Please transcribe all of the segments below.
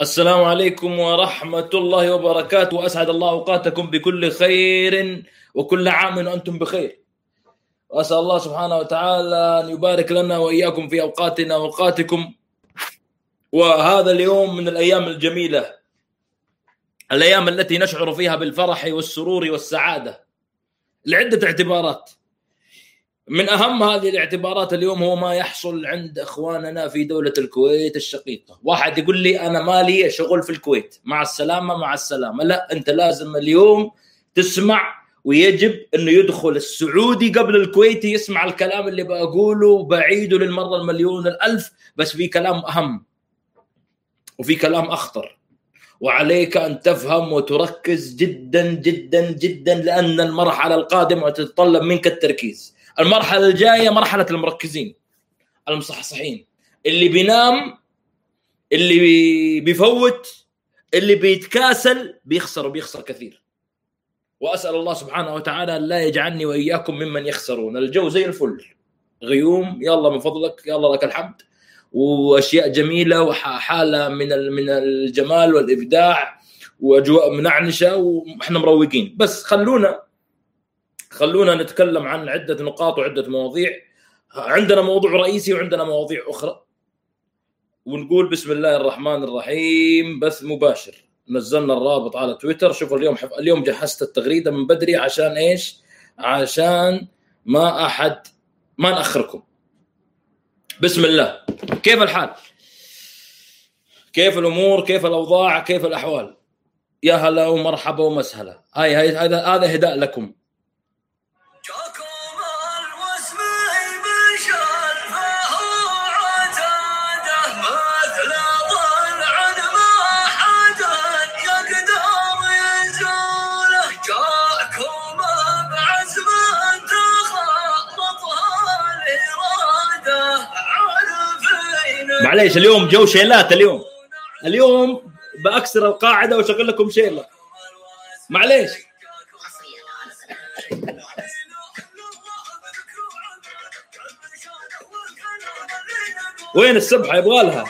السلام عليكم ورحمة الله وبركاته. وأسعد الله أوقاتكم بكل خير وكل عام وأنتم بخير. وأسأل الله سبحانه وتعالى أن يبارك لنا وإياكم في أوقاتنا وأوقاتكم. وهذا اليوم من الأيام الجميلة. الأيام التي نشعر فيها بالفرح والسرور والسعادة. لعدة اعتبارات. من أهم هذه الاعتبارات اليوم هو ما يحصل عند إخواننا في دولة الكويت الشقيقة، واحد يقول لي أنا مالي شغل في الكويت، مع السلامة مع السلامة، لا أنت لازم اليوم تسمع ويجب أنه يدخل السعودي قبل الكويتي يسمع الكلام اللي بقوله بعيده للمرة المليون الألف بس في كلام أهم وفي كلام أخطر. وعليك أن تفهم وتركز جدا جدا جدا لأن المرحلة القادمة تتطلب منك التركيز. المرحلة الجاية مرحلة المركزين المصحصحين. اللي بينام اللي بيفوت اللي بيتكاسل بيخسر وبيخسر كثير. وأسأل الله سبحانه وتعالى لا يجعلني وإياكم ممن يخسرون. الجو زي الفل. غيوم يلا من فضلك يلا لك الحمد. وأشياء جميلة وحالة من من الجمال والإبداع وأجواء منعنشة وإحنا مروقين. بس خلونا خلونا نتكلم عن عدة نقاط وعدة مواضيع عندنا موضوع رئيسي وعندنا مواضيع أخرى ونقول بسم الله الرحمن الرحيم بث مباشر نزلنا الرابط على تويتر شوفوا اليوم حف... اليوم جهزت التغريدة من بدري عشان إيش؟ عشان ما أحد ما نأخركم بسم الله كيف الحال؟ كيف الأمور؟ كيف الأوضاع؟ كيف الأحوال؟ يا هلا ومرحبا ومسهلا هاي هاي هذا هذا هداء لكم معليش اليوم جو شيلات اليوم. اليوم بأكسر القاعدة واشغل لكم شيلة. معليش. وين السبحة؟ يبغى لها.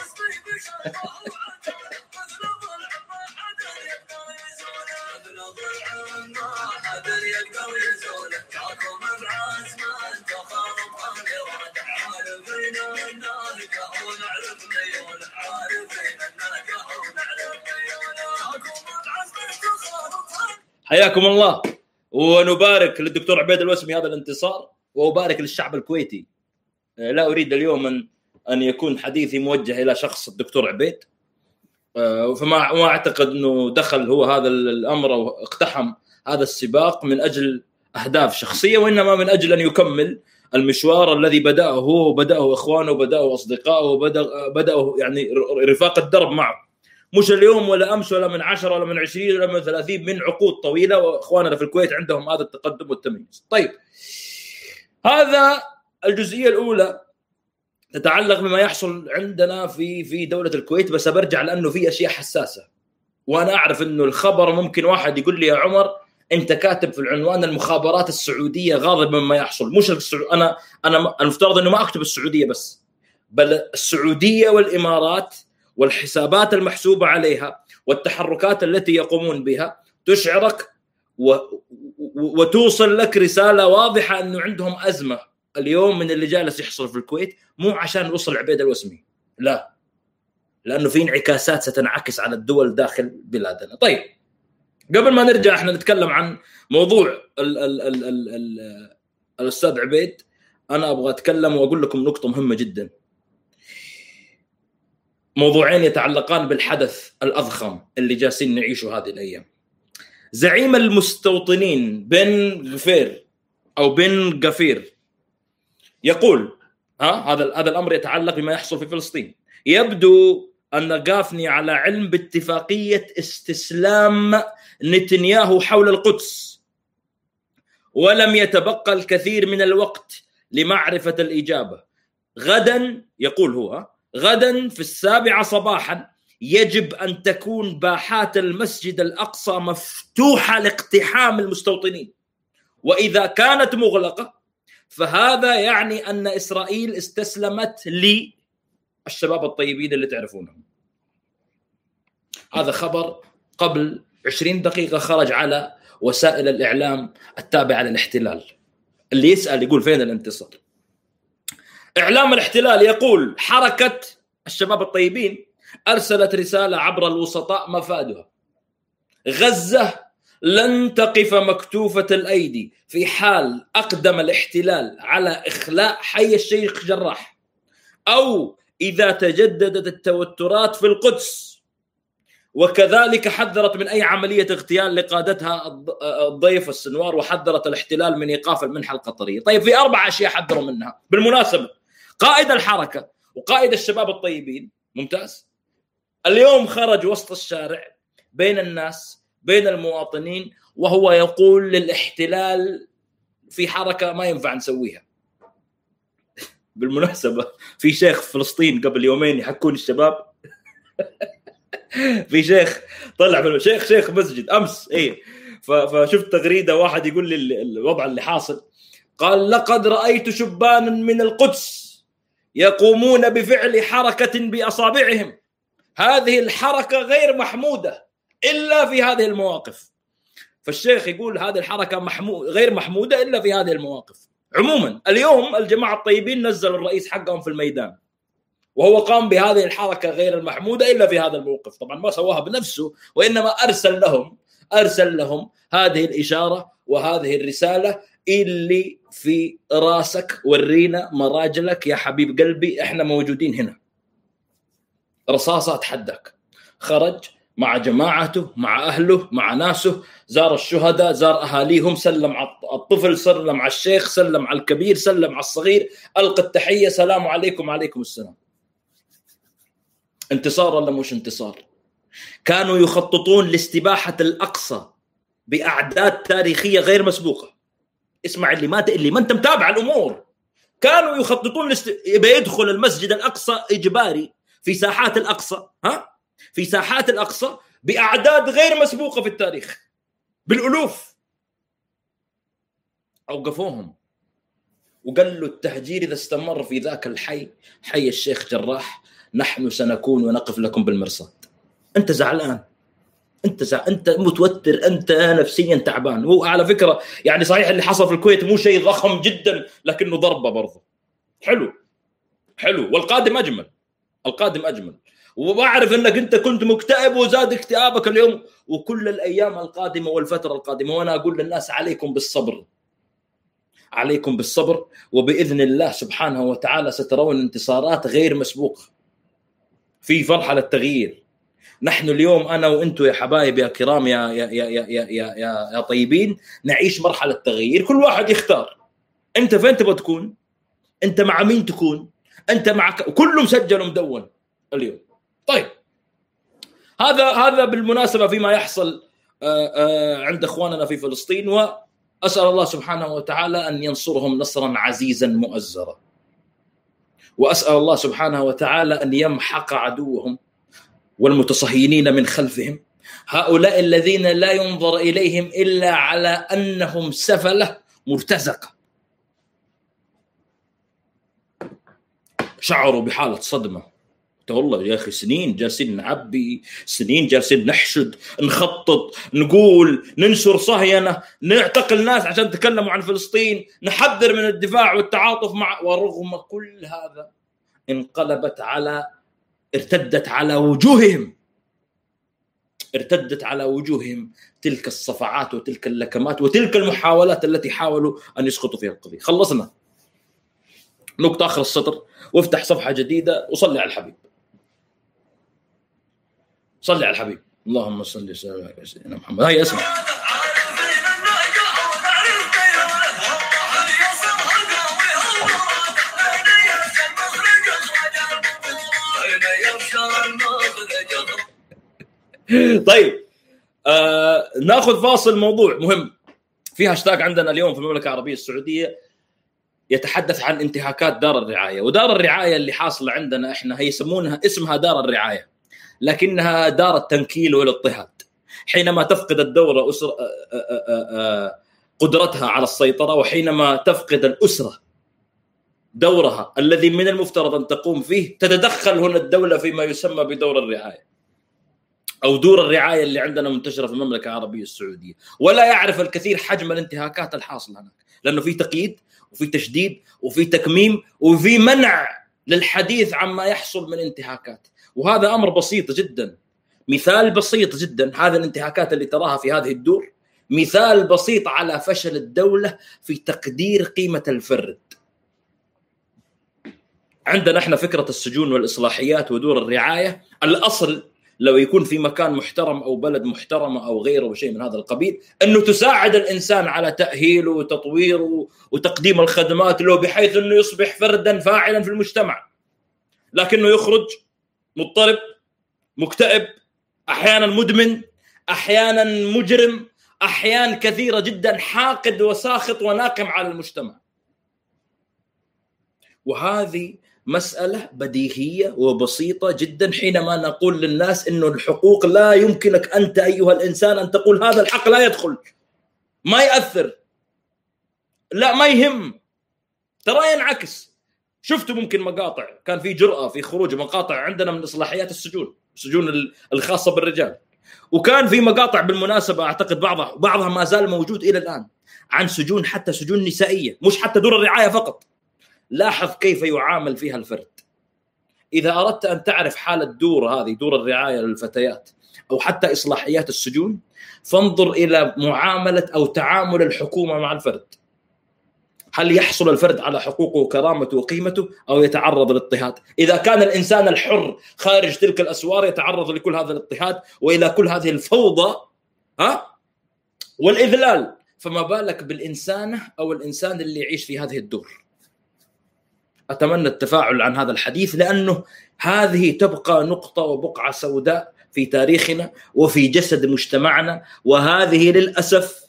حياكم الله. ونبارك للدكتور عبيد الوسمي هذا الانتصار وأبارك للشعب الكويتي. لا أريد اليوم ان أن يكون حديثي موجه إلى شخص الدكتور عبيد. فما ما أعتقد أنه دخل هو هذا الأمر أو اقتحم هذا السباق من أجل أهداف شخصية وإنما من أجل أن يكمل المشوار الذي بدأه هو وبداه إخوانه وبداه أصدقائه وبدا بدأه يعني رفاق الدرب معه. مش اليوم ولا أمس ولا من 10 ولا من 20 ولا من 30 من عقود طويلة وإخواننا في الكويت عندهم هذا التقدم والتميز. طيب هذا الجزئية الأولى تتعلق بما يحصل عندنا في في دولة الكويت بس برجع لأنه في أشياء حساسة. وأنا أعرف إنه الخبر ممكن واحد يقول لي يا عمر أنت كاتب في العنوان المخابرات السعودية غاضبه مما يحصل مش السعو... أنا أنا المفترض إنه ما أكتب السعودية بس بل السعودية والإمارات والحسابات المحسوبة عليها والتحركات التي يقومون بها تشعرك و... وتوصل لك رسالة واضحة انه عندهم أزمة. اليوم من اللي جالس يحصل في الكويت مو عشان وصل عبيد الوسمي. لا. لأنه في انعكاسات ستنعكس على الدول داخل بلادنا. طيب. قبل ما نرجع إحنا نتكلم عن موضوع ال ال ال ال ال الأستاذ عبيد. أنا أبغى أتكلم وأقول لكم نقطة مهمة جدا. موضوعين يتعلقان بالحدث الأضخم اللي جالسين نعيشه هذه الأيام. زعيم المستوطنين بن غفير أو بن غفير يقول ها هذا هذا الأمر يتعلق بما يحصل في فلسطين. يبدو أن غافني على علم باتفاقية استسلام نتنياهو حول القدس. ولم يتبقى الكثير من الوقت لمعرفة الإجابة. غدا يقول هو غدا في السابعة صباحا يجب أن تكون باحات المسجد الأقصى مفتوحة لاقتحام المستوطنين. وإذا كانت مغلقة فهذا يعني أن إسرائيل استسلمت للشباب الطيبين اللي تعرفونهم. هذا خبر قبل 20 دقيقة خرج على وسائل الإعلام التابعة للاحتلال. اللي يسأل يقول فين الانتصار؟ إعلام الاحتلال يقول حركة الشباب الطيبين أرسلت رسالة عبر الوسطاء مفادها. غزة لن تقف مكتوفة الأيدي في حال أقدم الاحتلال على إخلاء حي الشيخ جراح أو إذا تجددت التوترات في القدس. وكذلك حذرت من أي عملية اغتيال لقادتها الضيف السنوار وحذرت الاحتلال من إيقاف المنحة القطرية. طيب في أربع أشياء حذروا منها. بالمناسبة قائد الحركة وقائد الشباب الطيبين. ممتاز. اليوم خرج وسط الشارع بين الناس بين المواطنين وهو يقول للاحتلال في حركة ما ينفع نسويها. بالمناسبة في شيخ فلسطين قبل يومين يحكون الشباب. في شيخ طلع من شيخ شيخ مسجد أمس اي فشفت تغريدة واحد يقول لي الوضع اللي حاصل. قال لقد رأيت شبانا من القدس. يقومون بفعل حركة بأصابعهم. هذه الحركة غير محمودة إلا في هذه المواقف. فالشيخ يقول هذه الحركة محمود غير محمودة إلا في هذه المواقف. عموما اليوم الجماعة الطيبين نزلوا الرئيس حقهم في الميدان وهو قام بهذه الحركة غير المحمودة إلا في هذا الموقف. طبعا ما سواها بنفسه وإنما أرسل لهم أرسل لهم هذه الإشارة وهذه الرسالة اللي في راسك ورينا مراجلك يا حبيب قلبي إحنا موجودين هنا. رصاصه اتحداك خرج مع جماعته مع أهله مع ناسه. زار الشهداء زار أهاليهم سلم على الطفل سلم على الشيخ سلم على الكبير سلم على الصغير. ألقى التحية سلام عليكم وعليكم السلام. انتصار ولا مش انتصار؟ كانوا يخططون لاستباحة الأقصى بأعداد تاريخية غير مسبوقة. اسمع اللي ما اللي ما انت متابع الأمور. كانوا يخططون لاست... يدخل المسجد الأقصى إجباري في ساحات الأقصى ها؟ في ساحات الأقصى بأعداد غير مسبوقة في التاريخ بالألوف. أوقفوهم. وقال له التهجير إذا استمر في ذاك الحي حي الشيخ جراح نحن سنكون ونقف لكم بالمرصاد. أنت زعلان؟ أنت زع... أنت متوتر أنت نفسيا تعبان. هو على فكرة يعني صحيح اللي حصل في الكويت مو شيء ضخم جدا لكنه ضربة برضه. حلو. حلو. والقادم أجمل. القادم أجمل. وبعرف إنك أنت كنت مكتئب وزاد اكتئابك اليوم وكل الأيام القادمة والفترة القادمة. وأنا أقول للناس عليكم بالصبر. عليكم بالصبر. وبإذن الله سبحانه وتعالى سترون انتصارات غير مسبوقة. في مرحله تغيير نحن اليوم أنا وأنتم يا حبايب يا كرام يا يا يا يا يا, يا, يا طيبين نعيش مرحلة تغيير كل واحد يختار. أنت فين تبغى تكون؟ أنت مع مين تكون؟ أنت مع كله مسجل ومدون اليوم. طيب. هذا هذا بالمناسبة فيما يحصل آه، آه، عند إخواننا في فلسطين وأسأل الله سبحانه وتعالى أن ينصرهم نصرا عزيزا مؤزرا. وأسأل الله سبحانه وتعالى أن يمحق عدوهم والمتصهينين من خلفهم. هؤلاء الذين لا ينظر إليهم إلا على أنهم سفلة مرتزقة. شعروا بحالة صدمة. والله يا أخي سنين جالسين نعبي سنين جالسين نحشد نخطط نقول ننشر صهينة نعتقل ناس عشان تكلموا عن فلسطين نحذر من الدفاع والتعاطف مع ورغم كل هذا انقلبت على ارتدت على وجوههم. ارتدت على وجوههم تلك الصفعات وتلك اللكمات وتلك المحاولات التي حاولوا أن يسقطوا فيها القضية. خلصنا. نقطة آخر السطر. وافتح صفحة جديدة. وصلي على الحبيب. صلي على الحبيب. اللهم صل وسلم على سيدنا محمد. هاي اسمع. طيب آه ناخذ فاصل موضوع مهم. في هاشتاج عندنا اليوم في المملكة العربية السعودية يتحدث عن انتهاكات دار الرعاية ودار الرعاية اللي حاصلة عندنا إحنا هي يسمونها اسمها دار الرعاية لكنها دار التنكيل والاضطهاد. حينما تفقد الدولة أسر قدرتها على السيطرة وحينما تفقد الأسرة دورها الذي من المفترض أن تقوم فيه تتدخل هنا الدولة فيما يسمى بدور الرعاية. أو دور الرعاية اللي عندنا منتشرة في المملكة العربية السعودية. ولا يعرف الكثير حجم الانتهاكات الحاصله هناك. لأنه في تقييد وفي تشديد وفي تكميم وفي منع للحديث عما يحصل من انتهاكات. وهذا أمر بسيط جدا. مثال بسيط جدا. هذه الانتهاكات اللي تراها في هذه الدور. مثال بسيط على فشل الدولة في تقدير قيمة الفرد. عندنا إحنا فكرة السجون والإصلاحيات ودور الرعاية. الأصل لو يكون في مكان محترم أو بلد محترمة أو غيره وشيء من هذا القبيل أنه تساعد الإنسان على تأهيله وتطويره وتقديم الخدمات له بحيث أنه يصبح فردا فاعلا في المجتمع. لكنه يخرج مضطرب مكتئب أحيانا مدمن أحيانا مجرم أحيان كثيرة جدا حاقد وساخط وناقم على المجتمع. وهذه مسألة بديهية وبسيطة جدا حينما نقول للناس أنه الحقوق لا يمكنك أنت أيها الإنسان أن تقول هذا الحق لا يدخل. ما يأثر. لا ما يهم. ترى ينعكس. شفتوا ممكن مقاطع. كان في جرأة في خروج مقاطع عندنا من إصلاحيات السجون السجون الخاصة بالرجال. وكان في مقاطع بالمناسبة أعتقد بعضها بعضها ما زال موجود إلى الآن عن سجون حتى سجون نسائية مش حتى دور الرعاية فقط. لاحظ كيف يعامل فيها الفرد إذا أردت أن تعرف حاله دور هذه دور الرعاية للفتيات أو حتى إصلاحيات السجون فانظر إلى معاملة أو تعامل الحكومة مع الفرد هل يحصل الفرد على حقوقه وكرامته وقيمته أو يتعرض للاضطهاد؟ إذا كان الإنسان الحر خارج تلك الأسوار يتعرض لكل هذا الاضطهاد وإلى كل هذه الفوضى ها والإذلال فما بالك بالإنسانة أو الإنسان اللي يعيش في هذه الدور. أتمنى التفاعل عن هذا الحديث لأنه هذه تبقى نقطة وبقعة سوداء في تاريخنا وفي جسد مجتمعنا وهذه للأسف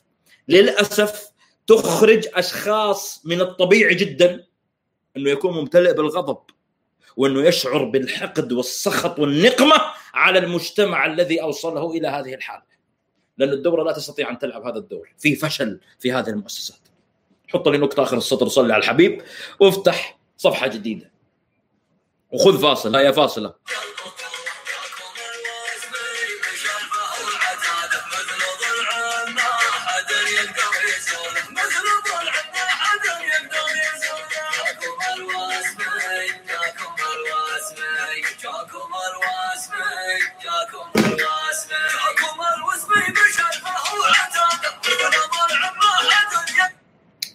للأسف تخرج أشخاص من الطبيعي جدا إنه يكون ممتلئ بالغضب وإنه يشعر بالحقد والسخط والنقمة على المجتمع الذي أوصله إلى هذه الحالة. لأن الدولة لا تستطيع أن تلعب هذا الدور، في فشل في هذه المؤسسات. حط لي نقطة آخر السطر صلي على الحبيب وافتح صفحة جديدة. وخذ فاصل هيا فاصله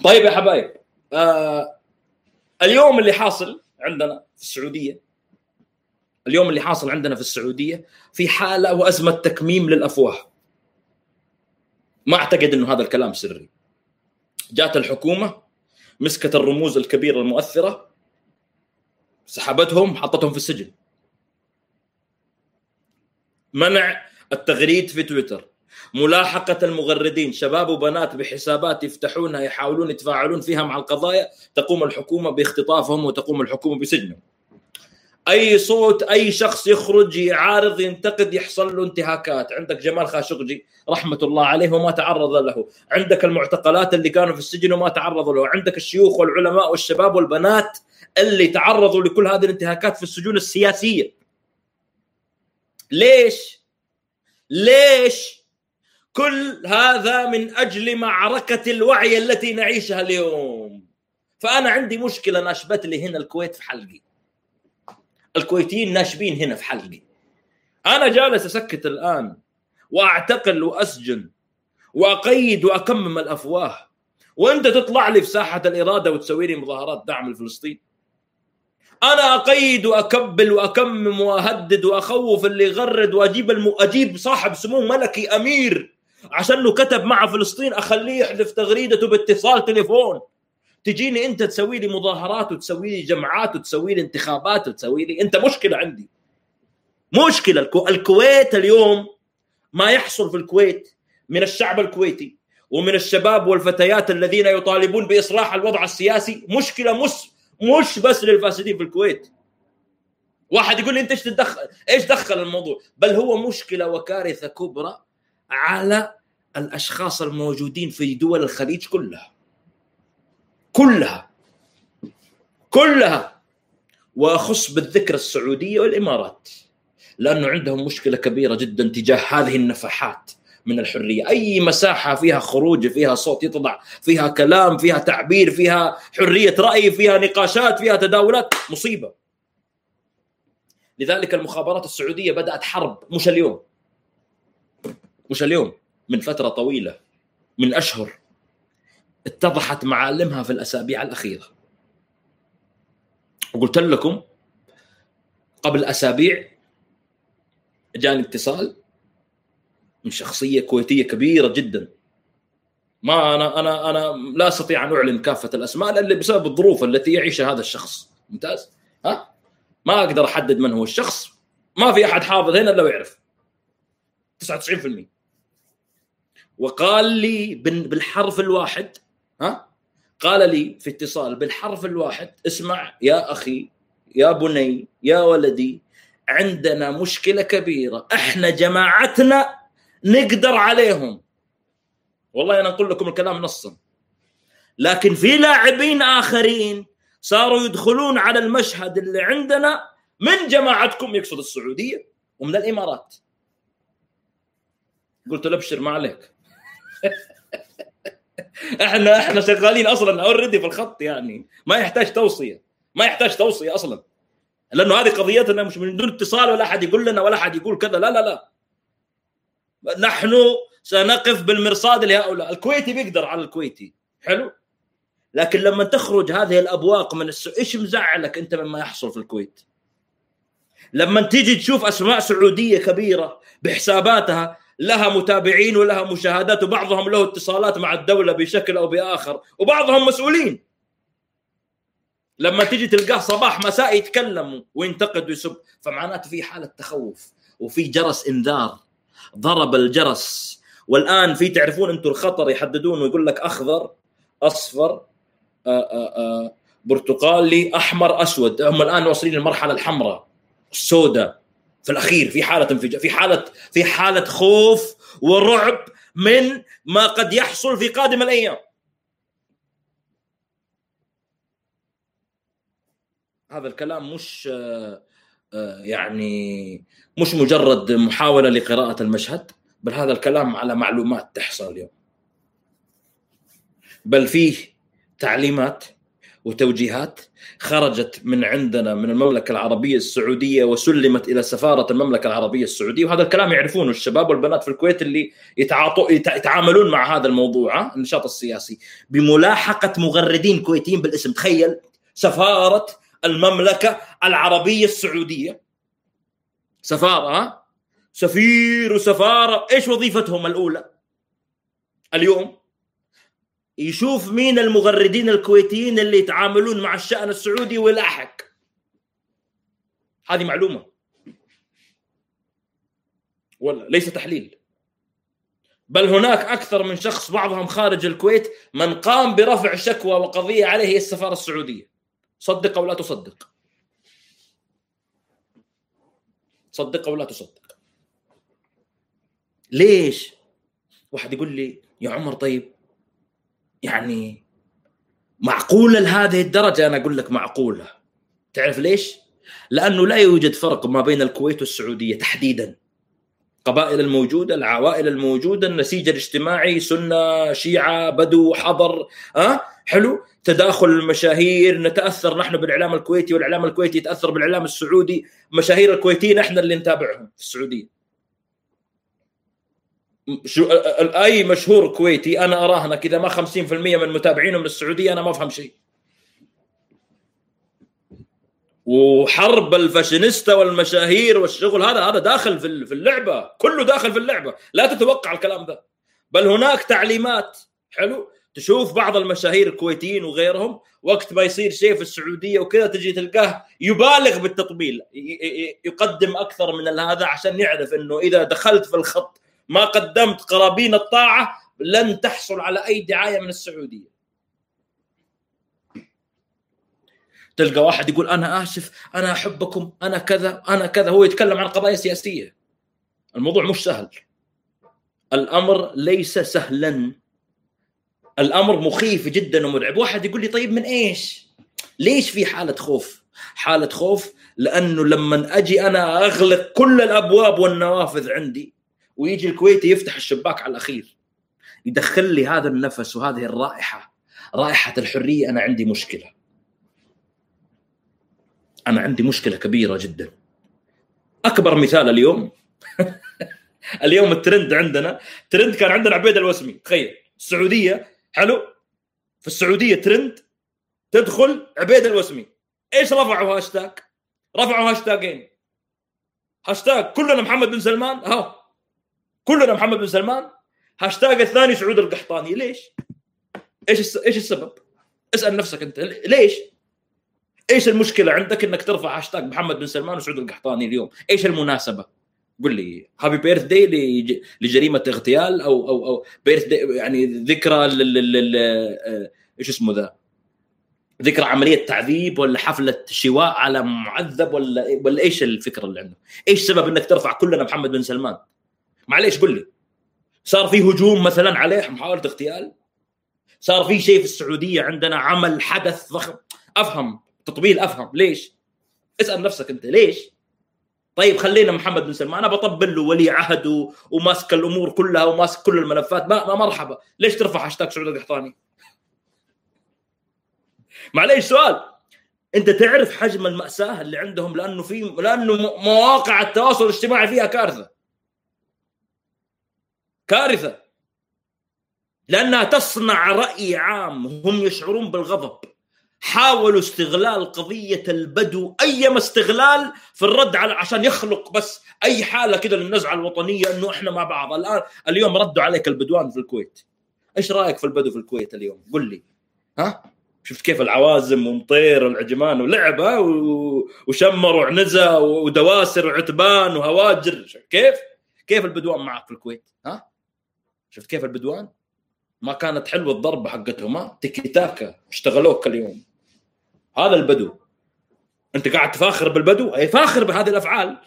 طيب يا حبايب آه اليوم اللي حاصل عندنا في السعودية اليوم اللي حاصل عندنا في السعودية في حالة وأزمة تكميم للافواه ما أعتقد إنه هذا الكلام سري. جات الحكومة مسكت الرموز الكبيرة المؤثرة سحبتهم حطتهم في السجن. منع التغريد في تويتر. ملاحقة المغردين شباب وبنات بحسابات يفتحونها يحاولون يتفاعلون فيها مع القضايا تقوم الحكومة باختطافهم وتقوم الحكومة بسجنهم. أي صوت أي شخص يخرج يعارض ينتقد يحصل له انتهاكات. عندك جمال خاشقجي رحمة الله عليه وما تعرض له. عندك المعتقلات اللي كانوا في السجن وما تعرضوا له. عندك الشيوخ والعلماء والشباب والبنات اللي تعرضوا لكل هذه الانتهاكات في السجون السياسية. ليش؟ ليش؟ كل هذا من أجل معركة الوعي التي نعيشها اليوم. فأنا عندي مشكلة ناشبت لي هنا الكويت في حلقي. الكويتيين ناشبين هنا في حلقي. أنا جالس أسكت الآن وأعتقل وأسجن وأقيد وأكمم الأفواه. وأنت تطلع لي في ساحة الإرادة وتسوي لي مظاهرات دعم لفلسطين أنا أقيد وأكبل وأكمم وأهدد وأخوف اللي يغرد وأجيب الم... أجيب صاحب سمو ملكي أمير عشان انه كتب مع فلسطين أخليه يحذف تغريدته باتصال تليفون. تجيني أنت تسوي لي مظاهرات وتسوي لي جمعات وتسوي لي انتخابات وتسوي لي. أنت مشكلة عندي. مشكلة. الكو... الكويت اليوم ما يحصل في الكويت من الشعب الكويتي ومن الشباب والفتيات الذين يطالبون بإصلاح الوضع السياسي. مشكلة مش مش بس للفاسدين في الكويت. واحد يقول لي أنت إيش تدخل إيش دخل الموضوع؟ بل هو مشكلة وكارثة كبرى على الأشخاص الموجودين في دول الخليج كلها. كلها. كلها. وأخص بالذكر السعودية والإمارات. لأنه عندهم مشكلة كبيرة جدا تجاه هذه النفحات من الحرية، أي مساحة فيها خروج، فيها صوت يطلع، فيها كلام، فيها تعبير، فيها حرية رأي، فيها نقاشات، فيها تداولات، مصيبة. لذلك المخابرات السعودية بدأت حرب مش اليوم. مش اليوم، من فترة طويلة من أشهر اتضحت معالمها في الأسابيع الأخيرة. وقلت لكم قبل أسابيع جاني اتصال من شخصية كويتية كبيرة جدا. ما أنا أنا أنا لا أستطيع أن أعلن كافة الأسماء الا بسبب الظروف التي يعيشها هذا الشخص. ممتاز؟ ها؟ ما أقدر أحدد من هو الشخص. ما في أحد حافظ هنا إلا ويعرف. 99% وقال لي بالحرف الواحد ها؟ قال لي في اتصال بالحرف الواحد اسمع يا أخي يا بني يا ولدي عندنا مشكلة كبيرة إحنا جماعتنا نقدر عليهم. والله أنا أقول لكم الكلام نصا. لكن في لاعبين آخرين صاروا يدخلون على المشهد اللي عندنا من جماعتكم يقصد السعودية ومن الإمارات. قلت له أبشر ما عليك. إحنا إحنا شغالين أصلا اوريدي في الخط يعني. ما يحتاج توصية. ما يحتاج توصية أصلا. لأنه هذه قضيتنا مش من دون اتصال ولا أحد يقول لنا ولا أحد يقول كذا. لا لا لا. نحن سنقف بالمرصاد لهؤلاء. الكويتي بيقدر على الكويتي. حلو؟ لكن لما تخرج هذه الأبواق من الس... إيش مزعلك أنت مما يحصل في الكويت؟ لما تيجي تشوف أسماء سعودية كبيرة بحساباتها لها متابعين ولها مشاهدات وبعضهم له اتصالات مع الدولة بشكل أو بآخر وبعضهم مسؤولين. لما تيجي تلقاه صباح مساء يتكلم وينتقد ويسب فمعناته في حالة تخوف وفي جرس إنذار. ضرب الجرس. والآن في تعرفون أنتم الخطر يحددون ويقول لك أخضر أصفر آآ آه، آآ آه، آه، برتقالي أحمر أسود. هم الآن واصلين للمرحلة الحمراء السوداء. في الأخير في حالة انفجار في حالة في حالة خوف ورعب من ما قد يحصل في قادم الأيام. هذا الكلام مش يعني مش مجرد محاولة لقراءة المشهد بل هذا الكلام على معلومات تحصل اليوم. بل فيه تعليمات وتوجيهات خرجت من عندنا من المملكة العربية السعودية وسلمت إلى سفارة المملكة العربية السعودية وهذا الكلام يعرفونه الشباب والبنات في الكويت اللي يتعاطوا يتعاملون مع هذا الموضوع النشاط السياسي بملاحقة مغردين كويتيين بالاسم. تخيل سفارة المملكة العربية السعودية. سفارة سفير وسفارة. إيش وظيفتهم الأولى؟ اليوم يشوف مين المغردين الكويتيين اللي يتعاملون مع الشأن السعودي ويلاحق هذه معلومة. ولا ليس تحليل. بل هناك أكثر من شخص بعضهم خارج الكويت من قام برفع شكوى وقضية عليه السفارة السعودية. صدق أو لا تصدق. صدق أو لا تصدق. ليش؟ واحد يقول لي يا عمر طيب يعني معقولة لهذه الدرجة؟ أنا أقول لك معقولة. تعرف ليش؟ لأنه لا يوجد فرق ما بين الكويت والسعودية تحديدا. قبائل الموجودة العوائل الموجودة النسيج الاجتماعي سنة شيعة بدو حضر ها؟ أه؟ حلو؟ تداخل المشاهير نتأثر نحن بالإعلام الكويتي والإعلام الكويتي يتأثر بالإعلام السعودي. مشاهير الكويتيين إحنا اللي نتابعهم في السعودية. شو أي مشهور كويتي أنا اراهنك اذا ما 50% من متابعينه من السعودية أنا ما أفهم شيء. وحرب الفاشينيستا والمشاهير والشغل هذا هذا داخل في اللعبة كله داخل في اللعبة لا تتوقع الكلام ذا بل هناك تعليمات حلو؟ تشوف بعض المشاهير الكويتيين وغيرهم وقت ما يصير شيء في السعودية وكذا تجي تلقاه يبالغ بالتطبيل يقدم أكثر من هذا عشان يعرف إنه إذا دخلت في الخط ما قدمت قرابين الطاعة لن تحصل على أي دعاية من السعودية. تلقى واحد يقول أنا آسف أنا أحبكم أنا كذا أنا كذا. هو يتكلم عن قضايا سياسية. الموضوع مش سهل. الأمر ليس سهلا. الأمر مخيف جدا ومرعب. واحد يقول لي طيب من إيش؟ ليش في حالة خوف؟ حالة خوف لأنه لما أجي أنا أغلق كل الأبواب والنوافذ عندي ويجي الكويتي يفتح الشباك على الأخير. يدخل لي هذا النفس وهذه الرائحة. رائحة الحرية أنا عندي مشكلة. أنا عندي مشكلة كبيرة جدا. أكبر مثال اليوم. اليوم الترند عندنا. ترند كان عندنا عبيد الوسمي. تخيل. السعودية. حلو. في السعودية ترند. تدخل عبيد الوسمي. إيش رفعوا هاشتاج؟ رفعوا هاشتاجين هاشتاج كلنا محمد بن سلمان. ها كلنا محمد بن سلمان هاشتاج الثاني سعود القحطاني ليش؟ إيش إيش السبب؟ اسأل نفسك أنت ليش؟ إيش المشكلة عندك إنك ترفع هاشتاج محمد بن سلمان وسعود القحطاني اليوم؟ إيش المناسبة؟ قل لي happy birthday لجريمة اغتيال أو أو أو birth يعني ذكرى آه، إيش اسمه ذا؟ ذكرى عملية تعذيب ولا حفلة شواء على معذب ولا ولا إيش الفكرة اللي عنده؟ إيش سبب إنك ترفع كلنا محمد بن سلمان؟ معليش قل لي. صار في هجوم مثلا عليه محاولة اغتيال؟ صار في شيء في السعودية عندنا عمل حدث ضخم؟ أفهم تطبيل أفهم. ليش؟ اسأل نفسك أنت ليش؟ طيب خلينا محمد بن سلمان. أنا بطبل له ولي عهد وماسك الأمور كلها وماسك كل الملفات. ما مرحبا. ليش ترفع هاشتاج سعود القحطاني؟ معليش سؤال. أنت تعرف حجم المأساة اللي عندهم؟ لأنه في لأنه مواقع التواصل الاجتماعي فيها كارثة. كارثة. لأنها تصنع رأي عام هم يشعرون بالغضب. حاولوا استغلال قضية البدو ايما استغلال في الرد على عشان يخلق بس أي حالة كده للنزعة الوطنية إنه إحنا مع بعض. الان اليوم ردوا عليك البدوان في الكويت. إيش رأيك في البدو في الكويت اليوم؟ قل لي. ها؟ شفت كيف العوازم ومطير العجمان ولعبة وشمر وعنزه ودواسر وعتبان وهواجر. كيف؟ كيف البدوان معك في الكويت؟ ها؟ شفت كيف البدوان؟ ما كانت حلوة الضربة حقتهم ها؟ تيكي تاكا اشتغلوك اليوم. هذا البدو. انت قاعد تفاخر بالبدو؟ أي فاخر بهذه الأفعال؟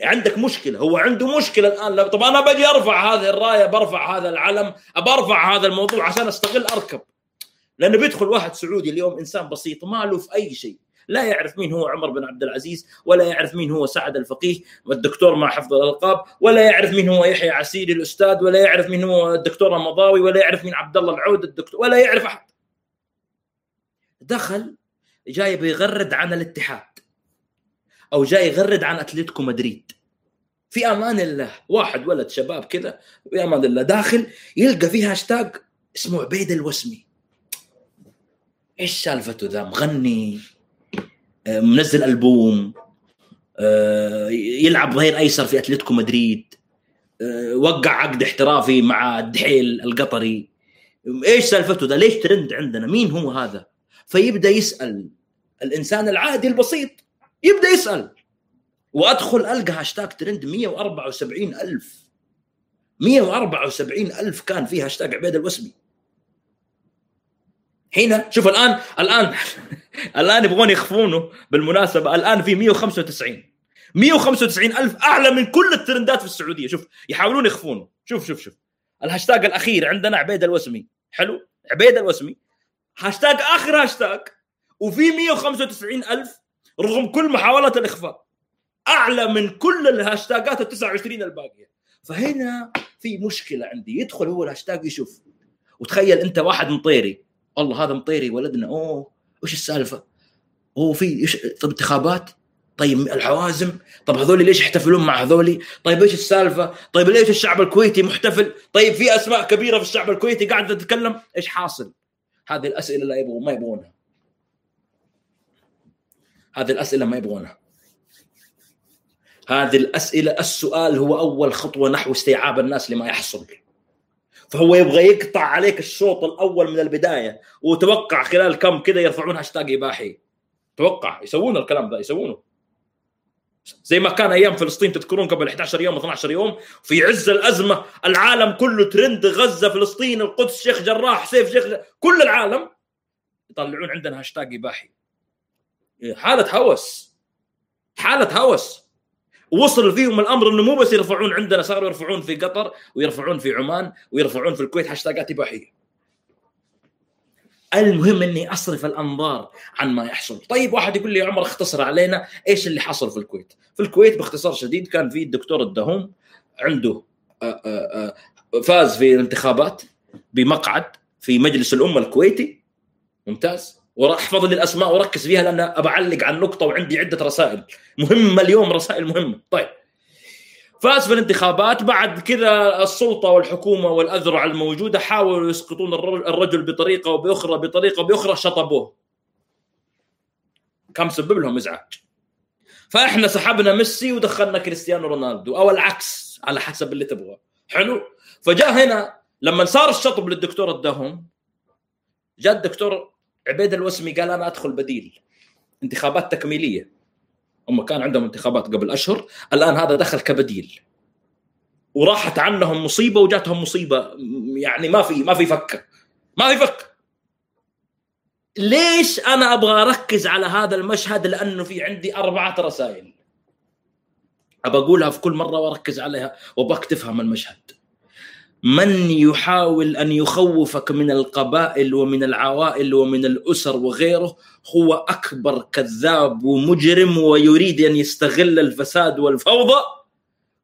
عندك مشكلة. هو عنده مشكلة الآن. طب أنا بجي أرفع هذه الراية برفع هذا العلم برفع هذا الموضوع عشان أستغل أركب. لأنه بيدخل واحد سعودي اليوم إنسان بسيط ما له في أي شيء. لا يعرف مين هو عمر بن عبد العزيز ولا يعرف مين هو سعد الفقيه والدكتور مع حفظ الألقاب ولا يعرف مين هو يحيى عسيري الأستاذ ولا يعرف مين هو الدكتور المضاوي ولا يعرف مين عبد الله العود الدكتور ولا يعرف أحد. دخل جاي بيغرد عن الاتحاد أو جاي يغرد عن أتلتيكو مدريد. في أمان الله واحد ولد شباب كذا في أمان الله داخل يلقى فيه هاشتاج اسمه عبيد الوسمي. إيش سالفته ذا؟ مغني. منزل ألبوم آه، يلعب ظهير ايسر في أتلتيكو مدريد آه، وقع عقد احترافي مع الدحيل القطري. إيش سالفته ذا ليش ترند عندنا؟ مين هو هذا؟ فيبدأ يسأل الإنسان العادي البسيط. يبدأ يسأل. وأدخل ألقى هاشتاج ترند 174 ألف. 174 ألف كان فيه هاشتاج عبيد الوسمي هنا شوف الان الان الآن يبغون يخفونه بالمناسبة. الآن في 195 195 ألف أعلى من كل الترندات في السعودية. شوف يحاولون يخفونه. شوف شوف شوف. الهاشتاج الأخير عندنا عبيد الوسمي. حلو؟ عبيد الوسمي. هاشتاج آخر هاشتاج وفي 195 ألف رغم كل محاولات الاخفاء أعلى من كل الهاشتاجات ال 29 الباقية. فهنا في مشكلة عندي. يدخل هو الهاشتاج يشوف. وتخيل أنت واحد مطيري والله هذا مطيري ولدنا. أوه وش السالفة؟ اوه في طب انتخابات؟ طيب الحوازم؟ طب هذول ليش يحتفلون مع هذول؟ طيب إيش السالفة؟ طيب ليش الشعب الكويتي محتفل؟ طيب في أسماء كبيرة في الشعب الكويتي قاعدة تتكلم؟ إيش حاصل؟ هذه الأسئلة لا يبغون ما يبغونها. هذه الأسئلة ما يبغونها. هذه الأسئلة السؤال هو أول خطوة نحو استيعاب الناس لما يحصل. فهو يبغى يقطع عليك الشوط الأول من البداية وتوقع خلال كم كذا يرفعون هاشتاج إباحي. توقع يسوون الكلام ذا يسوونه. زي ما كان أيام فلسطين تذكرون قبل 11 يوم 12 يوم في عز الأزمة العالم كله ترند غزة فلسطين القدس شيخ جراح سيف شيخ جراح. كل العالم يطلعون عندنا هاشتاج إباحي. حالة هوس. حالة هوس. وصل فيهم الأمر إنه مو بس يرفعون عندنا صاروا يرفعون في قطر ويرفعون في عمان ويرفعون في الكويت هاشتاجات اباحيه المهم إني أصرف الأنظار عن ما يحصل. طيب واحد يقول لي يا عمر اختصر علينا إيش اللي حصل في الكويت؟ في الكويت باختصار شديد كان في الدكتور الدهوم عنده آه، آه، آه، فاز في الانتخابات بمقعد في مجلس الأمة الكويتي. ممتاز. وراح احفظ لي الأسماء وركز فيها لأن أبى أعلق عن نقطة وعندي عدة رسائل. مهمة اليوم رسائل مهمة. طيب. فاز في الانتخابات. بعد كذا السلطة والحكومة والأذرع الموجودة حاولوا يسقطون الرجل بطريقة وبأخرى بطريقة وبأخرى شطبوه. كان مسبب لهم إزعاج؟ فإحنا سحبنا ميسي ودخلنا كريستيانو رونالدو. أو العكس على حسب اللي تبغاه حلو؟ فجاء هنا لما صار الشطب للدكتور الدهم جاء الدكتور عبيد الوسمي قال أنا أدخل بديل انتخابات تكميلية. هم كان عندهم انتخابات قبل أشهر الآن هذا دخل كبديل. وراحت عنهم مصيبة وجاتهم مصيبة. يعني ما في ما في فكه ما في فك. ليش أنا أبغى أركز على هذا المشهد؟ لأنه في عندي أربعة رسائل. ابى أقولها في كل مرة وأركز عليها وابغاك تفهم المشهد. من يحاول أن يخوفك من القبائل ومن العوائل ومن الأسر وغيره هو أكبر كذاب ومجرم ويريد أن يستغل الفساد والفوضى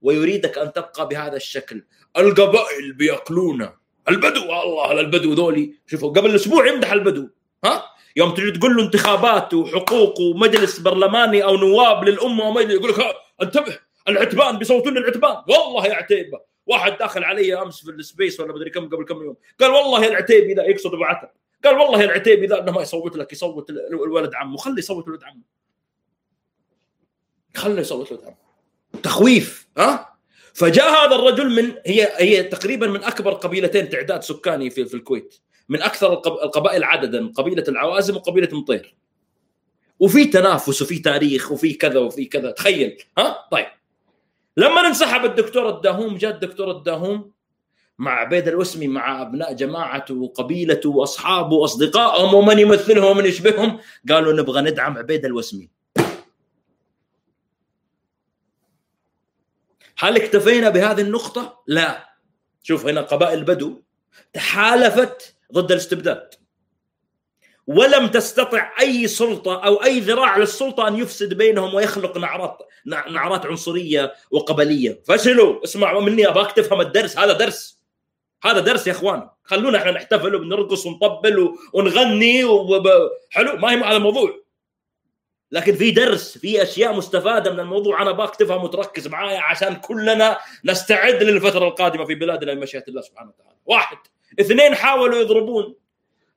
ويريدك أن تبقى بهذا الشكل. القبائل بياكلونا البدو. الله البدو ذولي. شوفوا قبل أسبوع يمدح البدو ها؟ يوم تجي تقول له انتخابات وحقوق ومجلس برلماني أو نواب للأمة وما يقول لك انتبه العتبان بيصوتون العتبان. والله يا عتيبة. واحد داخل علي امس في ال space ولا مدري كم قبل كم يوم. قال والله العتيبي ذا يقصد أبو عتب. قال والله العتيبي ذا إنه ما يصوت لك يصوت الولد عمه. خليه يصوت ولد عمه. خليه يصوت ولد عمه. تخويف ها؟ فجاء هذا الرجل من هي هي تقريبا من أكبر قبيلتين تعداد سكاني في, في الكويت. من أكثر القبائل عددا قبيلة العوازم وقبيلة مطير. وفي تنافس وفي تاريخ وفي كذا وفي كذا. تخيل ها؟ طيب. لما انسحب الدكتور الداهوم جاء الدكتور الداهوم مع عبيد الوسمي مع أبناء جماعته وقبيلته وأصحابه وأصدقائهم ومن يمثلهم ومن يشبههم قالوا نبغى ندعم عبيد الوسمي هل اكتفينا بهذه النقطة؟ لا. شوف هنا قبائل بدو تحالفت ضد الاستبداد. ولم تستطع أي سلطة أو أي ذراع للسلطة أن يفسد بينهم ويخلق نعرات نعرات عنصرية وقبلية. فشلوا اسمعوا مني ابغاك تفهم الدرس؟ هذا درس. هذا درس يا إخوان. خلونا إحنا نحتفل وبنرقص ونطبل ونغني وب... حلو؟ ما هي هذا الموضوع. لكن في درس في أشياء مستفادة من الموضوع. أنا ابغاك تفهم وتركز معايا عشان كلنا نستعد للفترة القادمة في بلادنا بمشيئه الله سبحانه وتعالى. واحد. اثنين حاولوا يضربون.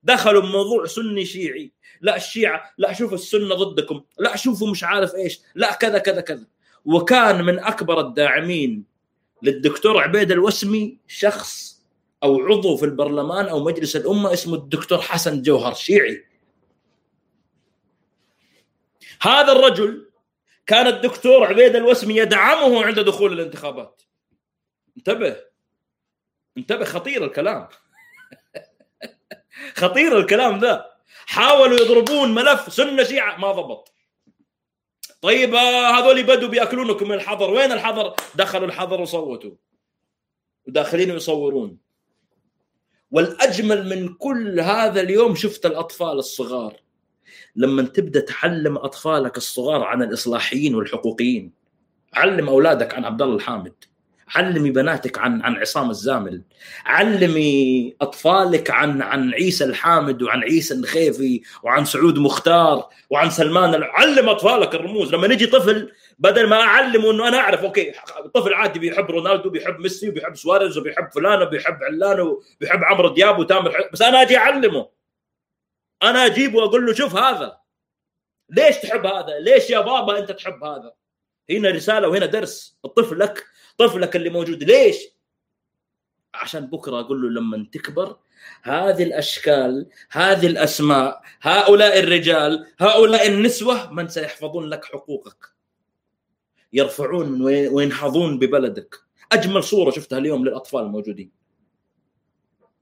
دخلوا بموضوع سني شيعي. لا الشيعة لا شوفوا السنة ضدكم لا شوفوا مش عارف إيش لا كذا كذا كذا. وكان من أكبر الداعمين للدكتور عبيد الوسمي شخص أو عضو في البرلمان أو مجلس الأمة اسمه الدكتور حسن جوهر شيعي. هذا الرجل كان الدكتور عبيد الوسمي يدعمه عند دخول الانتخابات. انتبه. انتبه خطير الكلام. خطير الكلام ذا. حاولوا يضربون ملف سنة شيعة. ما ضبط. طيب آه، هذول بدوا بيأكلونكم من الحظر. وين الحظر؟ دخلوا الحظر وصوتوا. وداخلين يصورون. والأجمل من كل هذا اليوم شفت الأطفال الصغار. لما تبدأ تعلم أطفالك الصغار عن الإصلاحيين والحقوقيين. علم أولادك عن عبد الله الحامد. علمي بناتك عن عن عصام الزامل. علمي أطفالك عن عن عيسى الحامد وعن عيسى الخيفي وعن سعود مختار وعن سلمان. علم أطفالك الرموز. لما نجي طفل بدل ما أعلمه إنه أنا أعرف okay طفل عادي بيحب رونالدو بيحب ميسي وبيحب سواريز وبيحب فلان وبيحب علان وبيحب عمرو دياب وتامر بس أنا أجي أعلمه. أنا أجيبه وأقول له شوف هذا. ليش تحب هذا؟ ليش يا بابا أنت تحب هذا؟ هنا رسالة وهنا درس. الطفل لك طفلك اللي موجود. ليش؟ عشان بكرة أقول له لما تكبر هذه الأشكال هذه الأسماء هؤلاء الرجال هؤلاء النسوة من سيحفظون لك حقوقك. يرفعون وينهضون ببلدك. أجمل صورة شفتها اليوم للأطفال الموجودين.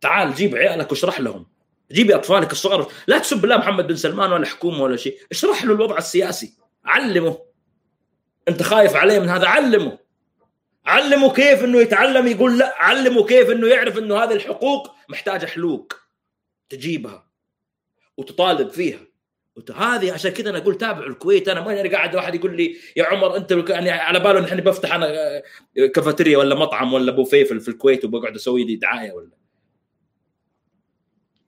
تعال جيب عيالك واشرح لهم. جيبي أطفالك الصغار. لا تسب لا محمد بن سلمان ولا حكومة ولا شيء. اشرح له الوضع السياسي. علمه. أنت خايف عليه من هذا؟ علمه. علمه كيف إنه يتعلم يقول لا علمه كيف إنه يعرف إنه هذه الحقوق محتاجة حلوق تجيبها وتطالب فيها. هذه عشان كذا أنا أقول تابعوا الكويت أنا ما أنا قاعد واحد يقول لي يا عمر أنت يعني على باله نحن بفتح أنا كافيتيريا ولا مطعم ولا بوفيه في الكويت وبقعد أسوي لي دعاية ولا.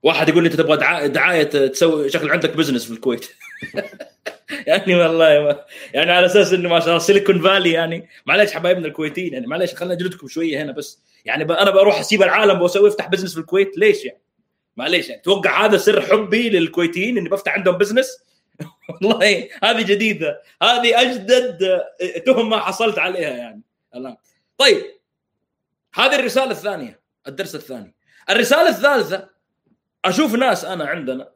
واحد يقول لي أنت تبغى دعاية, تسوي شكل عندك business في الكويت. يعني والله ما يعني على أساس إنه ما شاء الله سيليكون فالي يعني. معلش حبايبنا الكويتيين يعني معلش خلينا نجلدكم شوية هنا بس. يعني أنا بروح أسيب العالم وأسوي أفتح business في الكويت. ليش يعني؟ معليش يعني. توقع هذا سر حبي للكويتيين إني بفتح عندهم business والله هذه جديدة. هذه أجدد تهمه حصلت عليها يعني. الان طيب. هذه الرسالة الثانية الدرس الثاني. الرسالة الثالثة أشوف ناس أنا عندنا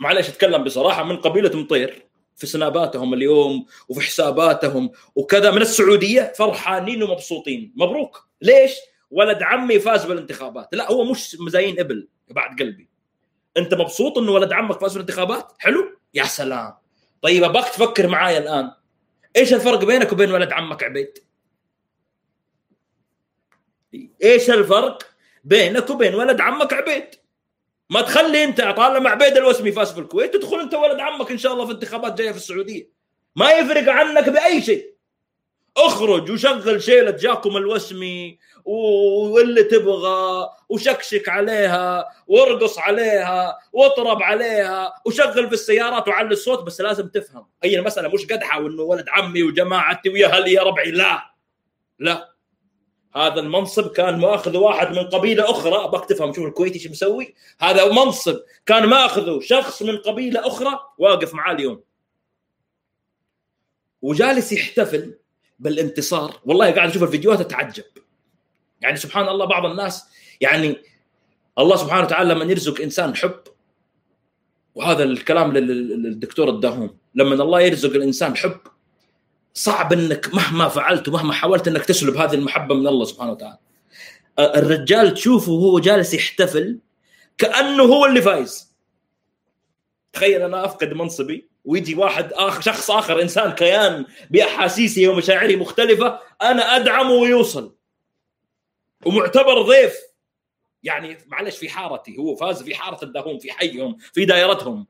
معليش أتكلم بصراحة من قبيلة مطير في سناباتهم اليوم وفي حساباتهم وكذا من السعودية فرحانين ومبسوطين. مبروك. ليش؟ ولد عمي فاز بالانتخابات. لا هو مش مزايين إبل بعد قلبي. أنت مبسوط إنه ولد عمك فاز بالانتخابات؟ حلو. يا سلام. طيب ابغاك تفكر معايا الآن. إيش الفرق بينك وبين ولد عمك عبيد؟ إيش الفرق بينك وبين ولد عمك عبيد؟ ما تخلي انت طالما عبيد الوسمي فاز في الكويت تدخل انت ولد عمك إن شاء الله في انتخابات جاية في السعودية. ما يفرق عنك بأي شيء. اخرج وشغل شيلة جاكم الوسمي واللي تبغى وشكشك عليها وارقص عليها واطرب عليها وشغل في السيارات وعلي الصوت بس لازم تفهم. أي المساله مش قدحة وإنه ولد عمي وجماعتي ويا هلي يا ربعي لا. لا. هذا المنصب كان ماخذ واحد من قبيلة أخرى. أبغاك تفهم شوف الكويتي إيش مسوي. هذا منصب كان ماخذه شخص من قبيلة أخرى. واقف معاه اليوم. وجالس يحتفل بالانتصار. والله قاعد أشوف الفيديوهات اتعجب يعني سبحان الله بعض الناس يعني الله سبحانه وتعالى لما يرزق إنسان حب. وهذا الكلام للدكتور الداهوم لما الله يرزق الإنسان حب صعب إنك مهما فعلت ومهما حاولت إنك تسلب هذه المحبة من الله سبحانه وتعالى. الرجال تشوفه وهو جالس يحتفل كأنه هو اللي فايز. تخيل أنا أفقد منصبي ويجي واحد آخر شخص آخر إنسان كيان باحاسيسي ومشاعري مختلفة أنا أدعمه ويوصل. ومعتبر ضيف. يعني معلش في حارتي هو فاز في حارة الداهوم في حيهم في دائرتهم.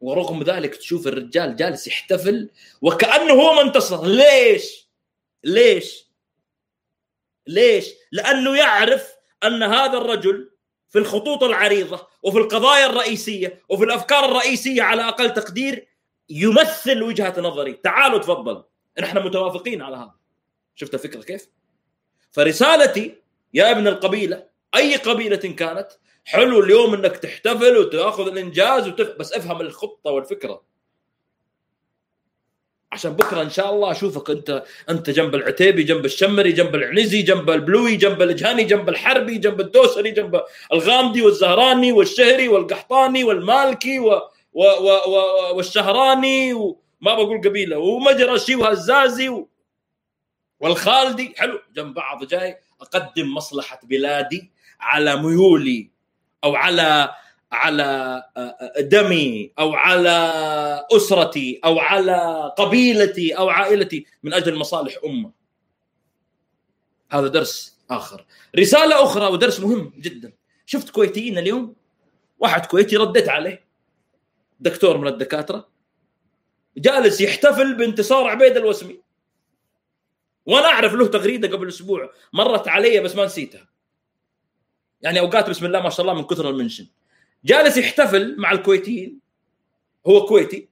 ورغم ذلك تشوف الرجال جالس يحتفل وكأنه هو ما انتصر ليش؟ ليش؟ ليش؟ لأنه يعرف أن هذا الرجل في الخطوط العريضة وفي القضايا الرئيسية وفي الأفكار الرئيسية على أقل تقدير يمثل وجهة نظري تعالوا تفضل نحن متوافقين على هذا شفت الفكرة كيف فرسالتي يا ابن القبيلة أي قبيلة كانت حلو اليوم إنك تحتفل وتأخذ الإنجاز وتف... بس أفهم الخطة والفكرة. عشان بكرة إن شاء الله أشوفك أنت أنت جنب العتيبي جنب الشمري جنب العنزي جنب البلوي جنب الجهني جنب الحربي جنب الدوسري جنب الغامدي والزهراني والشهري والقحطاني والمالكي و... و... و... و... والشهراني وما بقول قبيلة ومجرشي وهزازي و... والخالدي. حلو. جنب بعض جاي أقدم مصلحة بلادي على ميولي. أو على على آه، آه، دمي أو على أسرتي أو على قبيلتي أو عائلتي من أجل مصالح أمة. هذا درس آخر. رسالة أخرى ودرس مهم جدا. شفت كويتيين اليوم؟ واحد كويتي رديت عليه. دكتور من الدكاترة. جالس يحتفل بانتصار عبيد الوسمي. وأنا أعرف له تغريدة قبل أسبوع. مرت علي بس ما نسيتها. يعني أوقات بسم الله ما شاء الله من كثر المنشن. جالس يحتفل مع الكويتيين. هو كويتي.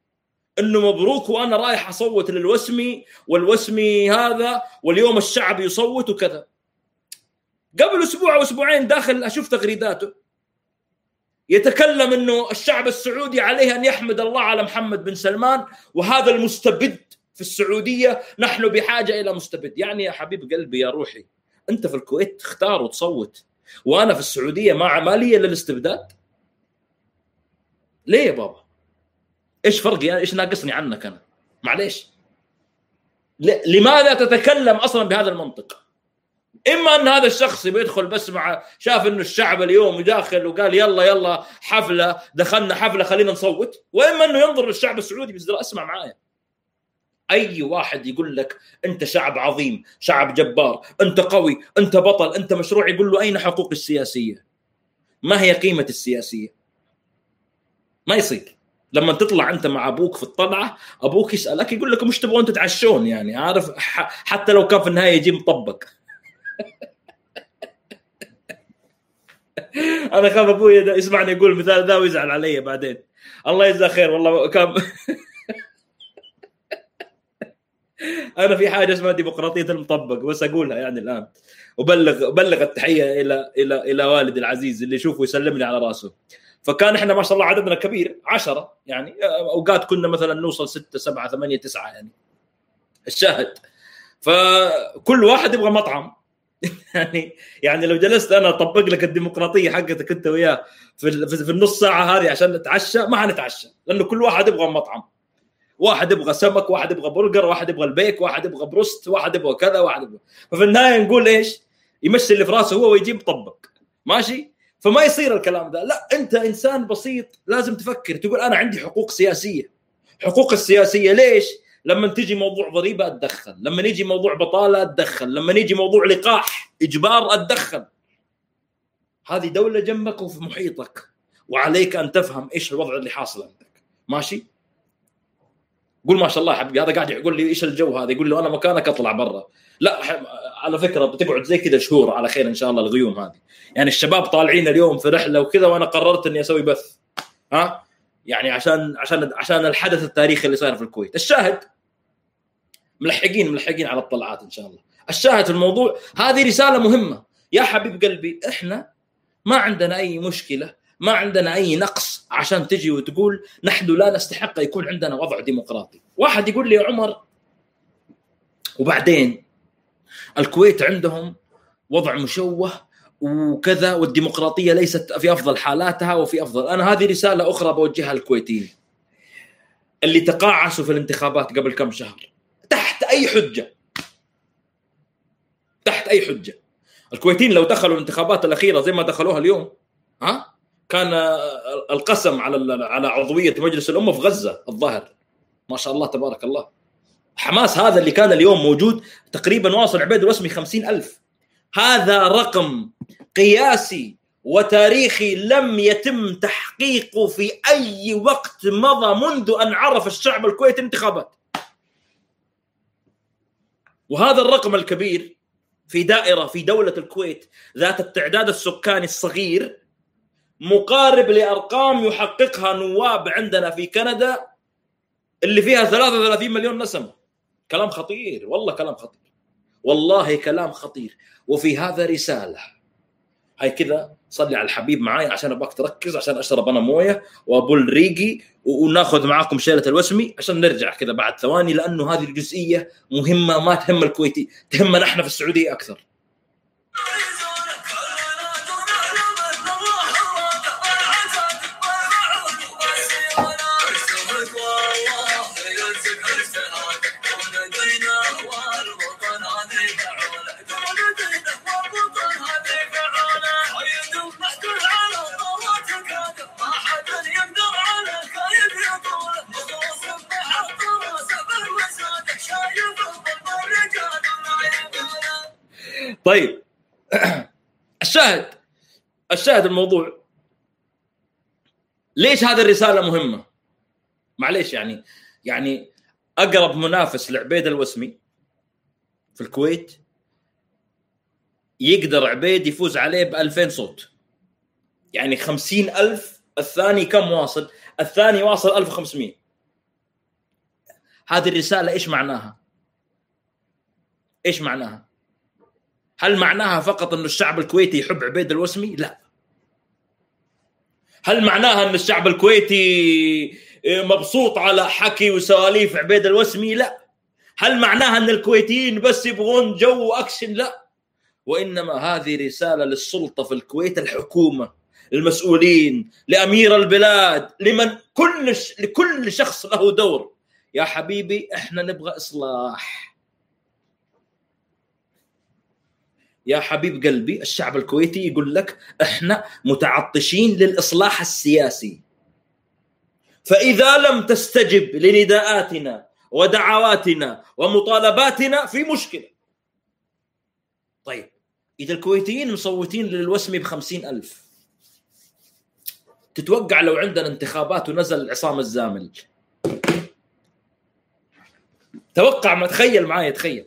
إنه مبروك وأنا رايح أصوت للوسمي والوسمي هذا واليوم الشعب يصوت وكذا. قبل أسبوع أو أسبوعين داخل أشوف تغريداته. يتكلم إنه الشعب السعودي عليه أن يحمد الله على محمد بن سلمان وهذا المستبد في السعودية. نحن بحاجة إلى مستبد. يعني يا حبيب قلبي يا روحي أنت في الكويت تختار وتصوت. وأنا في السعودية ما عمليه للاستبداد ليه يا بابا؟ إيش فرقي يعني إيش ناقصني عنك أنا؟ معليش لماذا تتكلم أصلا بهذا المنطق؟ إما أن هذا الشخص بيدخل بس مع شاف إنه الشعب اليوم داخل وقال يلا يلا حفلة دخلنا حفلة خلينا نصوت وإما إنه ينظر للشعب السعودي بس أسمع معايا أي واحد يقول لك أنت شعب عظيم شعب جبار أنت قوي أنت بطل أنت مشروع يقول له أين حقوق السياسية؟ ما هي قيمة السياسية؟ ما يصير. لما تطلع أنت مع أبوك في الطلعة أبوك يسألك يقول لكم إيش تبغون تتعشون يعني عارف؟ حتى لو كان في النهاية يجي مطبق. أنا خاف أبوي يسمعني يقول المثال ذا ويزعل علي بعدين. الله يجزاه خير والله كان أنا في حاجة اسمها ديمقراطية المطبق بس أقولها يعني الآن. وبلغ بلغ التحية إلى إلى إلى والدي العزيز اللي يشوفه يسلم لي على رأسه. فكان إحنا ما شاء الله عددنا كبير عشرة يعني أوقات كنا مثلا نوصل ستة سبعة ثمانية تسعة يعني. الشاهد. فكل واحد يبغى مطعم. يعني يعني لو جلست أنا أطبق لك الديمقراطية حقتك أنت وياه في في النص ساعة هذه عشان نتعشى ما حنتعشى لأنه كل واحد يبغى مطعم. واحد يبغى سمك واحد يبغى برجر واحد يبغى البيك واحد يبغى بروست واحد يبغى كذا واحد يبغى. ففي النهاية نقول إيش؟ يمشي اللي في راسه هو ويجيب طبق. ماشي؟ فما يصير الكلام ده لا أنت إنسان بسيط لازم تفكر. تقول أنا عندي حقوق سياسية. حقوق السياسية ليش؟ لما تجي موضوع ضريبة أتدخل. لما يجي موضوع بطالة أتدخل. لما يجي موضوع لقاح إجبار أتدخل. هذه دولة جنبك وفي محيطك. وعليك أن تفهم إيش الوضع اللي حاصل عندك. ماشي؟ قول ما شاء الله حبيبي هذا قاعد يقول لي إيش الجو هذا؟ يقول له أنا مكانك أطلع برا. لا على فكرة بتقعد زي كذا شهور على خير إن شاء الله الغيوم هذه. يعني الشباب طالعين اليوم في رحلة وكذا وأنا قررت إني أسوي بث. ها؟ يعني عشان عشان عشان الحدث التاريخي اللي صاير في الكويت. الشاهد ملحقين ملحقين على الطلعات إن شاء الله. الشاهد في الموضوع هذه رسالة مهمة. يا حبيب قلبي إحنا ما عندنا أي مشكلة ما عندنا أي نقص عشان تجي وتقول نحن لا نستحق يكون عندنا وضع ديمقراطي. واحد يقول لي يا عمر وبعدين الكويت عندهم وضع مشوه وكذا والديمقراطية ليست في أفضل حالاتها وفي أفضل. أنا هذه رسالة أخرى بوجهها للكويتيين اللي تقاعسوا في الانتخابات قبل كم شهر تحت أي حجة؟ تحت أي حجة؟ الكويتيين لو دخلوا الانتخابات الأخيرة زي ما دخلوها اليوم ها؟ كان القسم على على عضوية مجلس الأمة في غزة الظاهر. ما شاء الله تبارك الله. حماس هذا اللي كان اليوم موجود تقريبا واصل عبيد الوسمي خمسين ألف. هذا رقم قياسي وتاريخي لم يتم تحقيقه في أي وقت مضى منذ أن عرف الشعب الكويتي الانتخابات وهذا الرقم الكبير في دائرة في دولة الكويت ذات التعداد السكاني الصغير مقارب لأرقام يحققها نواب عندنا في كندا اللي فيها 33 مليون نسمة. كلام خطير والله كلام خطير. والله كلام خطير. وفي هذا رسالة. هاي كذا صلي على الحبيب معاي عشان أبغاك تركز عشان أشرب أنا موية وابل ريقي وناخذ معاكم شيلة الوسمي عشان نرجع كذا بعد ثواني لأنه هذه الجزئية مهمة ما تهم الكويتي تهمنا إحنا في السعودية أكثر. طيب الشاهد الشاهد الموضوع ليش هذه الرسالة مهمة؟ معليش يعني يعني أقرب منافس لعبيد الوسمي في الكويت يقدر عبيد يفوز عليه ب 2000 صوت يعني 50000 الثاني كم واصل؟ الثاني واصل 1500 هذه الرسالة إيش معناها؟ إيش معناها؟ هل معناها فقط إنه الشعب الكويتي يحب عبيد الوسمي؟ لا. هل معناها إن الشعب الكويتي مبسوط على حكي وسواليف عبيد الوسمي؟ لا. هل معناها إن الكويتيين بس يبغون جو اكشن؟ لا. وإنما هذه رسالة للسلطة في الكويت الحكومة المسؤولين لأمير البلاد لمن كل. لكل شخص له دور يا حبيبي إحنا نبغى إصلاح يا حبيب قلبي الشعب الكويتي يقول لك إحنا متعطشين للإصلاح السياسي. فإذا لم تستجب لنداءاتنا ودعواتنا ومطالباتنا في مشكلة. طيب إذا الكويتيين مصوتين للوسمي ب ألف تتوقع لو عندنا انتخابات ونزل عصام الزامل؟ توقع ما تخيل معي تخيل.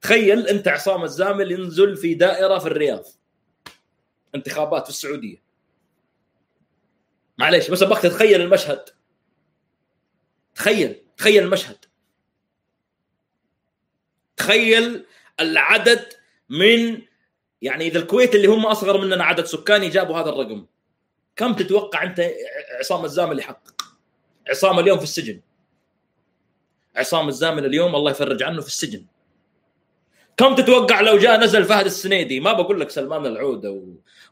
تخيل أنت عصام الزامل ينزل في دائرة في الرياض. انتخابات في السعودية. معليش بس أبغاك تتخيل المشهد. تخيل تخيل المشهد. تخيل العدد من يعني إذا الكويت اللي هم أصغر مننا عدد سكاني جابوا هذا الرقم. كم تتوقع أنت عصام الزامل يحقق؟ عصام اليوم في السجن. عصام الزامل اليوم الله يفرج عنه في السجن. كم تتوقع لو جاء نزل فهد السنيدي؟ ما بقول لك سلمان العودة و...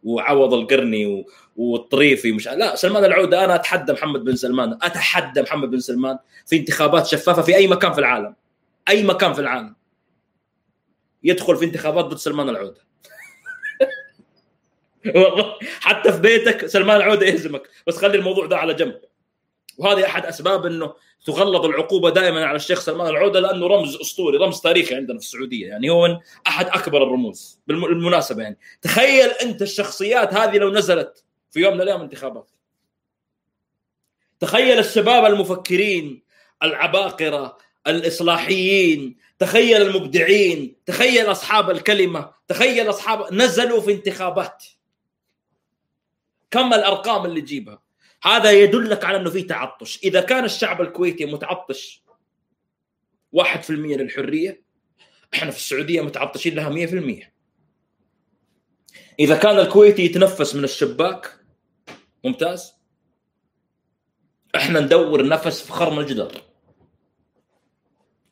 وعوض القرني و... والطريفي مش لا سلمان العودة أنا أتحدى محمد بن سلمان أتحدى محمد بن سلمان في انتخابات شفافة في أي مكان في العالم أي مكان في العالم. يدخل في انتخابات ضد سلمان العودة. والله حتى في بيتك سلمان العودة يهزمك بس خلي الموضوع ده على جنب. وهذه أحد أسباب إنه تغلظ العقوبة دائما على الشيخ سلمان العودة لأنه رمز أسطوري رمز تاريخي عندنا في السعودية. يعني هو أحد أكبر الرموز بالمناسبة يعني. تخيل أنت الشخصيات هذه لو نزلت في يوم من الأيام انتخابات. تخيل الشباب المفكرين العباقرة الإصلاحيين تخيل المبدعين تخيل أصحاب الكلمة تخيل أصحاب نزلوا في انتخابات. كم الأرقام اللي تجيبها؟ هذا يدلك على إنه في تعطش. إذا كان الشعب الكويتي متعطش 1% للحرية إحنا في السعودية متعطشين لها 100% إذا كان الكويتي يتنفس من الشباك ممتاز. إحنا ندور نفس في خرم الجدار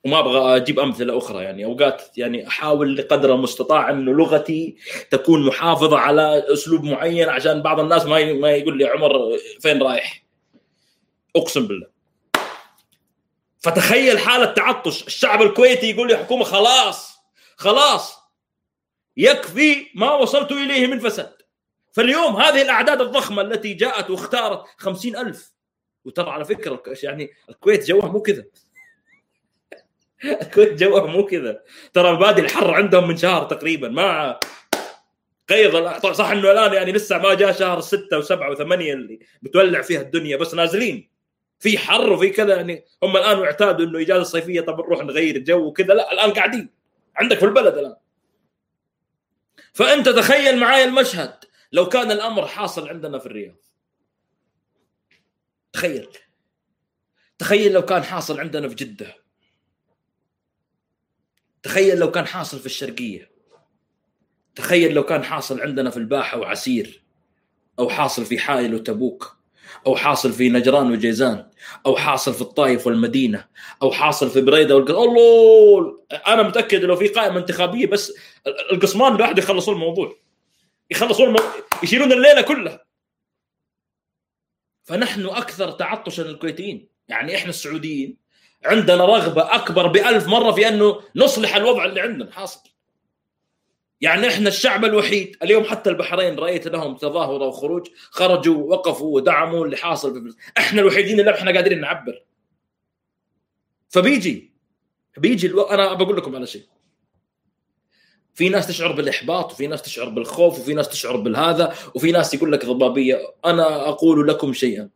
وما أبغى أجيب أمثلة أخرى يعني. أوقات يعني أحاول لقدر المستطاع انه لغتي تكون محافظة على أسلوب معين عشان بعض الناس ما ما يقول لي عمر فين رايح. أقسم بالله. فتخيل حالة تعطش. الشعب الكويتي يقول لي حكومة خلاص خلاص. يكفي ما وصلت إليه من فساد. فاليوم هذه الأعداد الضخمة التي جاءت واختارت خمسين ألف. وترى على فكرة يعني الكويت جوها مو كذا. الكويت جوها مو كذا. ترى بادي الحر عندهم من شهر تقريبا ما قيض صح إنه الآن يعني لسه ما جاء شهر ستة وسبعة وثمانية اللي بتولع فيها الدنيا بس نازلين. في حر وفي كذا يعني هم الآن اعتادوا إنه إجازة صيفية طب نروح نغير الجو وكذا. لا الآن قاعدين. عندك في البلد الآن. فأنت تخيل معايا المشهد لو كان الأمر حاصل عندنا في الرياض. تخيل. تخيل لو كان حاصل عندنا في جدة. تخيل لو كان حاصل في الشرقية. تخيل لو كان حاصل عندنا في الباحة وعسير أو حاصل في حائل وتبوك أو حاصل في نجران وجيزان أو حاصل في الطائف والمدينة أو حاصل في بريدة والقص... الله أنا متأكد لو في قائمة انتخابية بس القسمان لوحده يخلصوا الموضوع. يخلصوا المو... يشيلون الليلة كلها. فنحن أكثر تعطشا الكويتيين. يعني إحنا السعوديين عندنا رغبة أكبر بألف مرة في أنه نصلح الوضع اللي عندنا. حاصل. يعني إحنا الشعب الوحيد اليوم حتى البحرين رأيت لهم تظاهرة وخروج خرجوا وقفوا ودعموا اللي حاصل في فلسطين. إحنا الوحيدين اللي إحنا قادرين نعبر. فبيجي بيجي ألو... أنا بقول لكم على شيء. في ناس تشعر بالإحباط وفي ناس تشعر بالخوف وفي ناس تشعر بالهذا وفي ناس يقول لك ضبابية. أنا أقول لكم شيئا.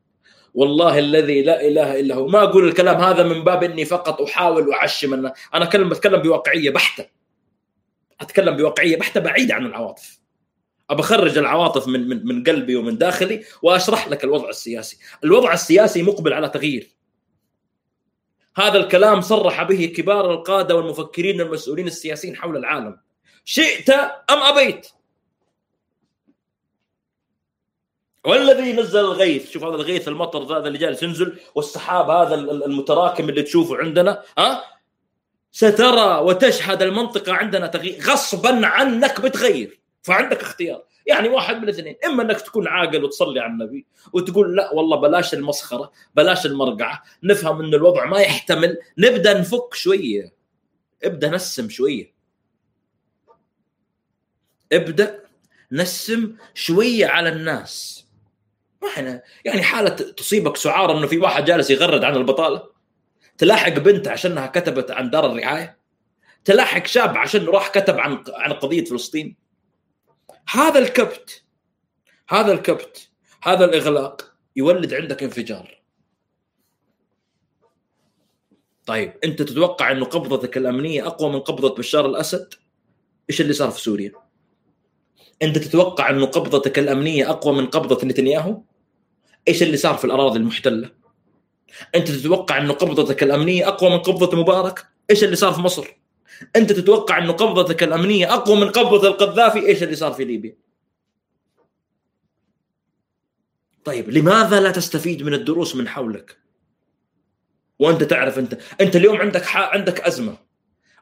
والله الذي لا إله إلا هو. ما أقول الكلام هذا من باب إني فقط أحاول اعشم أنا أنا كلمة بتكلم بواقعية بحتة. أتكلم بواقعية بحتة بعيدة عن العواطف. ابى أخرج العواطف من من من قلبي ومن داخلي وأشرح لك الوضع السياسي. الوضع السياسي مقبل على تغيير. هذا الكلام صرح به كبار القادة والمفكرين والمسؤولين السياسيين حول العالم. شئت أم أبيت؟ والذي نزل الغيث. شوف هذا الغيث المطر هذا اللي جالس ينزل والسحاب هذا المتراكم اللي تشوفه عندنا ها؟ سترى وتشهد المنطقة عندنا تغيير غصبا عنك بتغير. فعندك اختيار. يعني واحد من الاثنين. إما إنك تكون عاقل وتصلي على النبي وتقول لا والله بلاش المسخرة بلاش المرقعة. نفهم إن الوضع ما يحتمل. نبدأ نفك شوية. ابدأ نسم شوية. ابدأ نسم شوية على الناس. ما إحنا يعني حالة تصيبك سعار إنه في واحد جالس يغرد عن البطالة. تلاحق بنت عشانها كتبت عن دار الرعاية. تلاحق شاب عشان راح كتب عن عن قضية فلسطين. هذا الكبت هذا الكبت هذا الإغلاق يولد عندك انفجار. طيب أنت تتوقع إنه قبضتك الأمنية أقوى من قبضة بشار الأسد؟ إيش اللي صار في سوريا؟ أنت تتوقع إنه قبضتك الأمنية أقوى من قبضة نتنياهو؟ إيش اللي صار في الأراضي المحتلة؟ أنت تتوقع انه قبضتك الأمنية أقوى من قبضة مبارك؟ إيش اللي صار في مصر؟ أنت تتوقع انه قبضتك الأمنية أقوى من قبضة القذافي؟ إيش اللي صار في ليبيا؟ طيب لماذا لا تستفيد من الدروس من حولك؟ وأنت تعرف أنت أنت اليوم عندك عندك أزمة.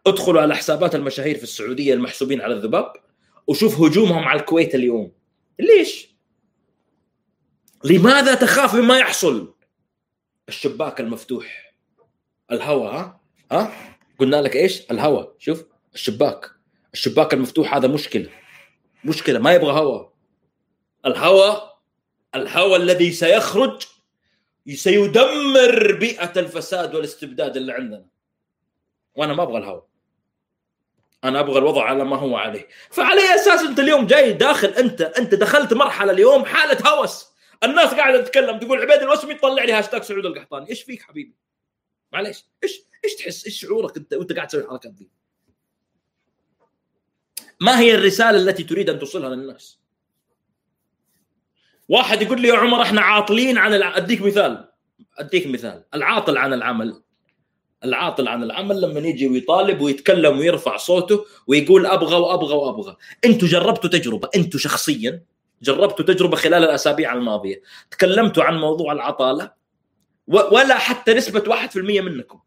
ادخلوا على حسابات المشاهير في السعودية المحسوبين على الذباب وشوف هجومهم على الكويت اليوم. ليش؟ لماذا تخاف مما يحصل؟ الشباك المفتوح. الهواء ها؟ ها؟ قلنا لك إيش؟ الهواء شوف الشباك. الشباك المفتوح هذا مشكلة. مشكلة ما يبغى هواء الهواء الهواء الذي سيخرج سيدمر بيئة الفساد والاستبداد اللي عندنا. وأنا ما أبغى الهواء أنا أبغى الوضع على ما هو عليه. فعلى اي أساس أنت اليوم جاي داخل أنت أنت دخلت مرحلة اليوم حالة هوس. الناس قاعدة تتكلم تقول عبيد الوسمي طلع لي هاشتاج سعود القحطاني. إيش فيك حبيبي؟ معليش. إيش إيش تحس؟ إيش شعورك أنت وأنت قاعد تسوي الحركات دي؟ ما هي الرسالة التي تريد أن توصلها للناس؟ واحد يقول لي يا عمر إحنا عاطلين عن الع... أديك مثال. أديك مثال. العاطل عن العمل. العاطل عن العمل لما يجي ويطالب ويتكلم ويرفع صوته ويقول أبغى وأبغى وأبغى. أنتم جربتوا تجربة؟ أنتم شخصيا جربتوا تجربة خلال الأسابيع الماضية. تكلمتوا عن موضوع العطالة ولا حتى نسبة 1% منكم.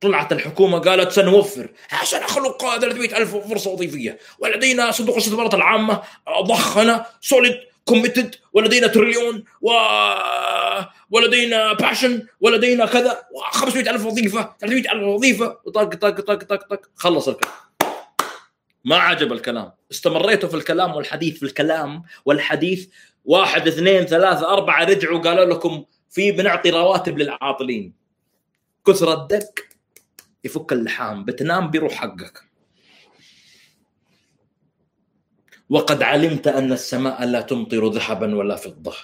طلعت الحكومة قالت سنوفر عشان نخلق 300 ألف فرصة وظيفية. ولدينا صندوق الاستثمارات العامة ضخنا solid committed ولدينا تريليون و... ولدينا passion ولدينا كذا 500 ألف وظيفة 300 ألف وظيفة. وطق طق طق طق طق خلص الكلام. ما عجب الكلام. استمريتوا في الكلام والحديث في الكلام والحديث. واحد اثنين ثلاثة أربعة رجعوا قالوا لكم في بنعطي رواتب للعاطلين. كثر الدق يفك اللحام بتنام بيروح حقك. وقد علمت أن السماء لا تمطر ذهبا ولا فضة.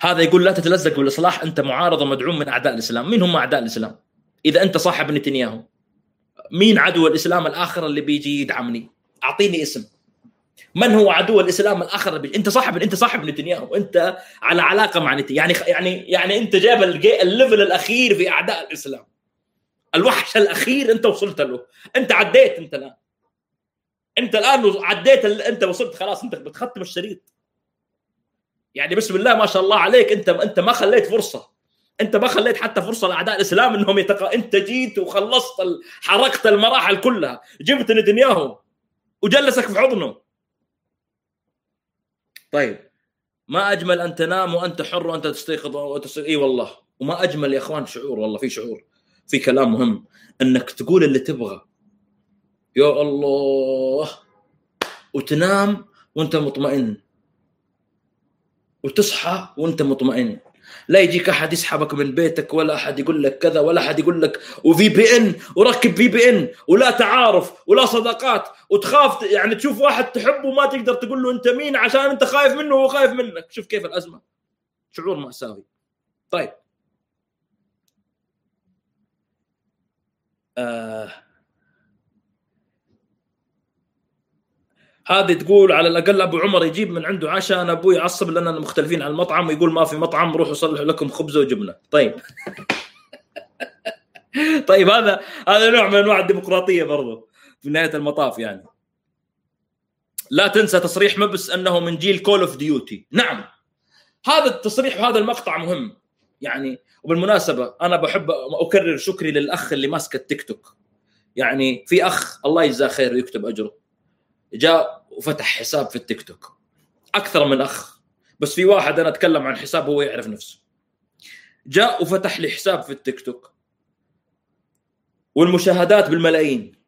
هذا يقول لا تتلزق بالإصلاح أنت معارض ومدعوم من أعداء الإسلام، مين هم أعداء الإسلام؟ إذا أنت صاحب نتنياهو مين عدو الإسلام الآخر اللي بيجي يدعمني؟ أعطيني اسم. من هو عدو الإسلام الآخر اللي بيجي؟ أنت صاحب أنت صاحب نتنياهو، أنت على علاقة مع نتنياهو، يعني يعني يعني أنت جايب الليفل الأخير في أعداء الإسلام. الوحش الأخير أنت وصلت له، أنت عديت أنت الآن. أنت الآن عديت أنت وصلت خلاص أنت بتختم الشريط. يعني بسم الله ما شاء الله عليك انت أنت ما خليت فرصة انت ما خليت حتى فرصة لأعداء الإسلام إنهم يتق... أنت جيت وخلصت ال... حركت المراحل كلها جبت نتنياهو وجلسك في حضنه. طيب ما أجمل أن تنام وأنت حر وأنت تستيقظ وتستيقظ إي والله. وما أجمل يا أخوان شعور والله في شعور في كلام مهم إنك تقول اللي تبغى. يا الله. وتنام وأنت مطمئن. وتصحى وأنت مطمئن. لا يجيك أحد يسحبك من بيتك ولا أحد يقول لك كذا ولا أحد يقول لك وفي بي ان وركب في بي ان ولا تعارف ولا صداقات وتخاف يعني تشوف واحد تحبه وما تقدر تقول له أنت مين عشان أنت خايف منه وهو خايف منك. شوف كيف الأزمة. شعور مأساوي. طيب. آه. هذه تقول على الأقل أبو عمر يجيب من عنده عشاء أنا أبوي يعصب لاننا مختلفين عن المطعم ويقول ما في مطعم روحوا صلحوا لكم خبزه وجبنة. طيب. طيب هذا هذا نوع من أنواع الديمقراطية برضو في نهاية المطاف يعني. لا تنسى تصريح مبس أنه من جيل Call of Duty نعم. هذا التصريح وهذا المقطع مهم. يعني وبالمناسبة أنا بحب أكرر شكري للأخ اللي ماسك التيك توك. يعني في أخ الله يجزاه خير ويكتب أجره. جاء وفتح حساب في التيك توك. أكثر من أخ بس في واحد أنا أتكلم عن حساب هو يعرف نفسه. جاء وفتح لي حساب في التيك توك. والمشاهدات بالملايين.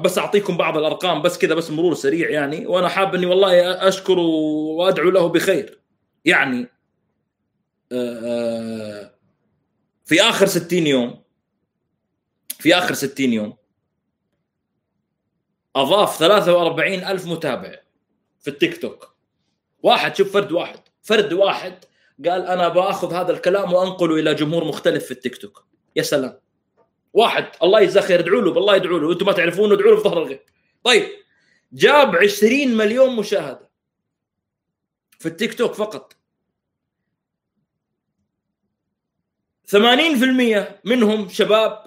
بس أعطيكم بعض الأرقام بس كذا بس مرور سريع يعني. وأنا حاب إني والله أشكر وأدعو له بخير. يعني في آخر 60 يوم في آخر 60 يوم أضاف 43 ألف متابع في التيك توك. واحد شوف فرد واحد. فرد واحد قال أنا بأخذ هذا الكلام وأنقله إلى جمهور مختلف في التيك توك. يا سلام. واحد الله يجزاه خير ادعوا له بالله ادعوا له. أنتم ما تعرفونه ادعوا له في ظهر الغيب. طيب جاب 20 مليون مشاهدة في التيك توك فقط. 80% منهم شباب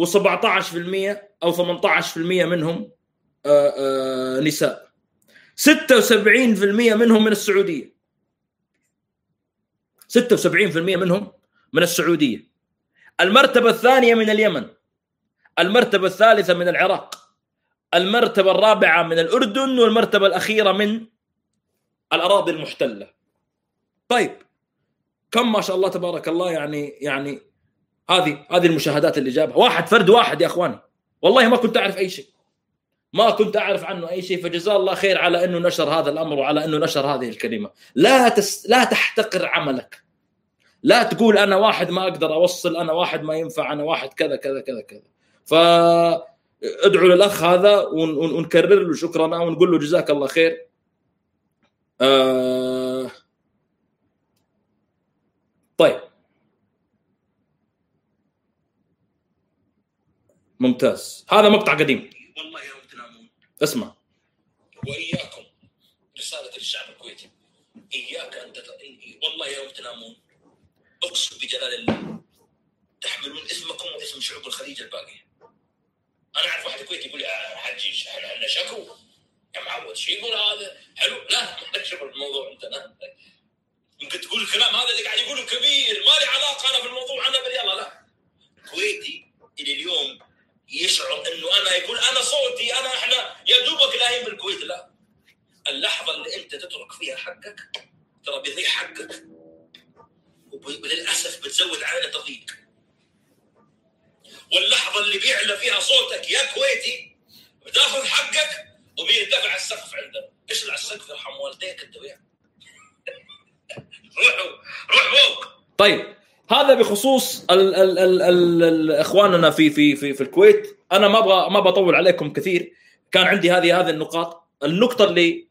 و17% أو 18% منهم نساء. 76% منهم من السعودية. 76% منهم من السعودية. المرتبة الثانية من اليمن. المرتبة الثالثة من العراق. المرتبة الرابعة من الأردن والمرتبة الأخيرة من الأراضي المحتلة. طيب كم ما شاء الله تبارك الله يعني يعني هذه هذه المشاهدات اللي جابها. واحد فرد واحد يا إخواني. والله ما كنت أعرف أي شيء. ما كنت أعرف عنه أي شيء فجزاه الله خير على إنه نشر هذا الأمر وعلى إنه نشر هذه الكلمة. لا تس... لا تحتقر عملك. لا تقول أنا واحد ما أقدر أوصل أنا واحد ما ينفع أنا واحد كذا كذا كذا كذا. ف ادعوا للأخ هذا ون... ونكرر له شكرنا ونقول له جزاك الله خير. آه... طيب. ممتاز. هذا مقطع قديم. والله تنامون اسمع. وإياكم رسالة للشعب الكويتي. إياك أن تت... والله يوم تنامون. أقسم بجلال الله. تحملون اسمكم واسم شعوب الخليج الباقيه أنا أعرف واحد كويتي يقول لي آه، حجي إحنا عندنا شكو. يا معود شو يقول هذا؟ حلو. لا شوف الموضوع أنت لا. يمكن تقول الكلام هذا اللي قاعد يقوله كبير. ما لي علاقة أنا في الموضوع أنا باليلا لا. الكويتي اللي اليوم يشعر إنه أنا يقول أنا صوتي أنا إحنا يا دوبك لاهين بالكويت لا. اللحظة اللي أنت تترك فيها حقك ترى بيضيع حقك. وللاسف بتزود علينا تضييق واللحظة اللي بيعلى فيها صوتك يا كويتي بتاخذ حقك وبيرتفع السقف عندنا إيش السقف يرحم والديك أنت وياه؟ روحوا روح فوق. طيب هذا بخصوص ال ال ال ال ال إخواننا في في في في الكويت. أنا ما أبغى ما بطول عليكم كثير. كان عندي هذه هذه النقاط. النقطة اللي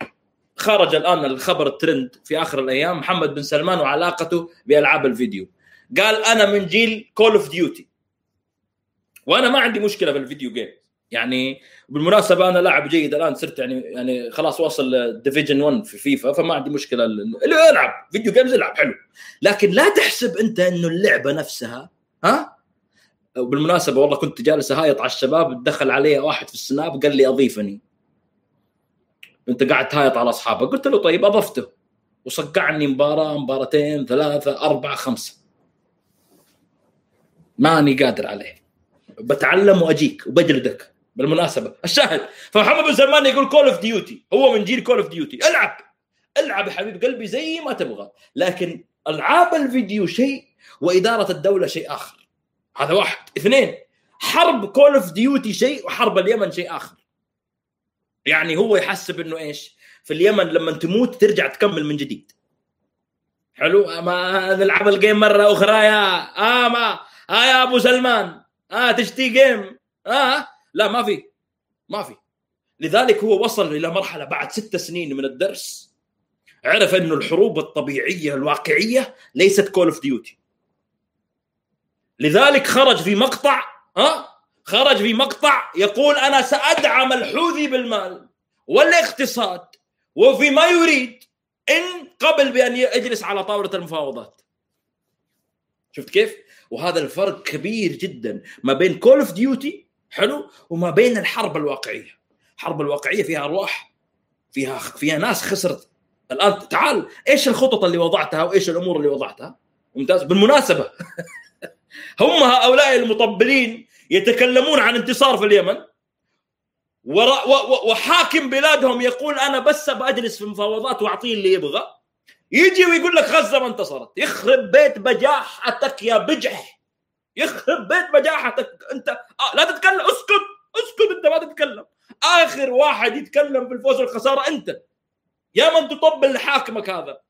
خرج الآن الخبر الترند في آخر الأيام محمد بن سلمان وعلاقته بألعاب الفيديو. قال أنا من جيل Call of Duty وأنا ما عندي مشكلة في ال video game يعني بالمناسبة أنا لاعب جيد الآن صرت يعني يعني خلاص واصل division 1 في فيفا فما عندي مشكلة اللي العب video games العب حلو. لكن لا تحسب أنت إنه اللعبة نفسها ها؟ وبالمناسبه والله كنت جالس أهايط على الشباب دخل علي واحد في ال Snap قال لي أضيفني. أنت قاعد تهايط على أصحابك قلت له طيب أضفته. وصقعني مباراة مباراتين ثلاثة أربعة خمسة. ماني قادر عليه. بتعلم وأجيك وبجلدك. بالمناسبة الشاهد فمحمد بن سلمان يقول Call of Duty هو من جيل Call of Duty العب العب يا حبيب قلبي زي ما تبغى. لكن ألعاب الفيديو شيء وإدارة الدولة شيء آخر. هذا واحد. اثنين حرب Call of Duty شيء وحرب اليمن شيء آخر. يعني هو يحسب إنه إيش؟ في اليمن لما تموت ترجع تكمل من جديد. حلو؟ ما نلعب ال game مرة أخرى يا آه ما آه يا أبو سلمان. آه تشتي game آه لا ما في. ما في. لذلك هو وصل إلى مرحلة بعد ست سنين من الدرس عرف إنه الحروب الطبيعية الواقعية ليست Call of Duty لذلك خرج في مقطع ها؟ خرج في مقطع يقول أنا سأدعم الحوثي بالمال والاقتصاد وفيما يريد إن قبل بأن يجلس على طاولة المفاوضات. شفت كيف؟ وهذا الفرق كبير جدا ما بين Call of Duty حلو؟ وما بين الحرب الواقعية. الحرب الواقعية فيها أرواح فيها فيها ناس خسرت الان تعال إيش الخطط اللي وضعتها وإيش الأمور اللي وضعتها؟ ممتاز. بالمناسبة هم هؤلاء المطبلين يتكلمون عن انتصار في اليمن. وحاكم بلادهم يقول أنا بس بجلس في مفاوضات وأعطيه اللي يبغى. يجي ويقول لك غزة ما انتصرت. يخرب بيت بجاحتك يا بجح. يخرب بيت بجاحتك. انت آه لا تتكلم اسكت اسكت انت ما تتكلم. آخر واحد يتكلم في الفوز والخسارة انت. يا من تطبل لحاكمك هذا.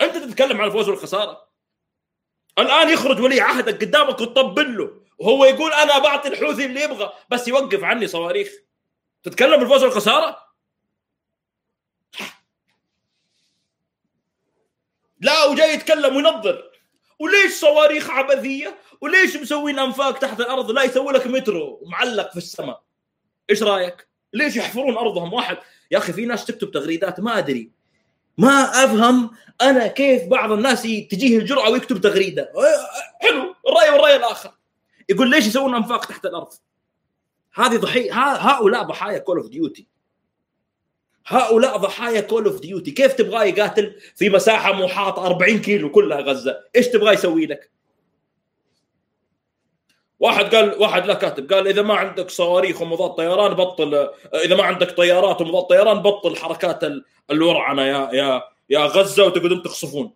انت تتكلم عن الفوز والخسارة. الآن يخرج ولي عهدك قدامك وتطبل له. وهو يقول أنا بعطي الحوثي اللي يبغى بس يوقف عني صواريخ. تتكلم بالفوز والخسارة؟ لا وجاي يتكلم وينظر. وليش صواريخ عبثية؟ وليش مسوين أنفاق تحت الأرض؟ لا يسوي لك مترو معلق في السماء. إيش رأيك؟ ليش يحفرون أرضهم؟ واحد يا أخي في ناس تكتب تغريدات ما أدري. ما أفهم أنا كيف بعض الناس تجيه الجرأة ويكتب تغريدة. حلو الرأي والرأي الآخر. يقول ليش يسوون أنفاق تحت الأرض؟ هذه ضحية هؤلاء ضحايا Call of Duty هؤلاء ضحايا Call of Duty كيف تبغاه يقاتل في مساحة محاطه 40 كيلو كلها غزة؟ إيش تبغاه يسوي لك؟ واحد قال واحد لا كاتب قال إذا ما عندك صواريخ ومضاد طيران بطل إذا ما عندك طيارات ومضاد طيران بطل حركات الورعنة يا يا يا غزة وتقعدون تخصفون.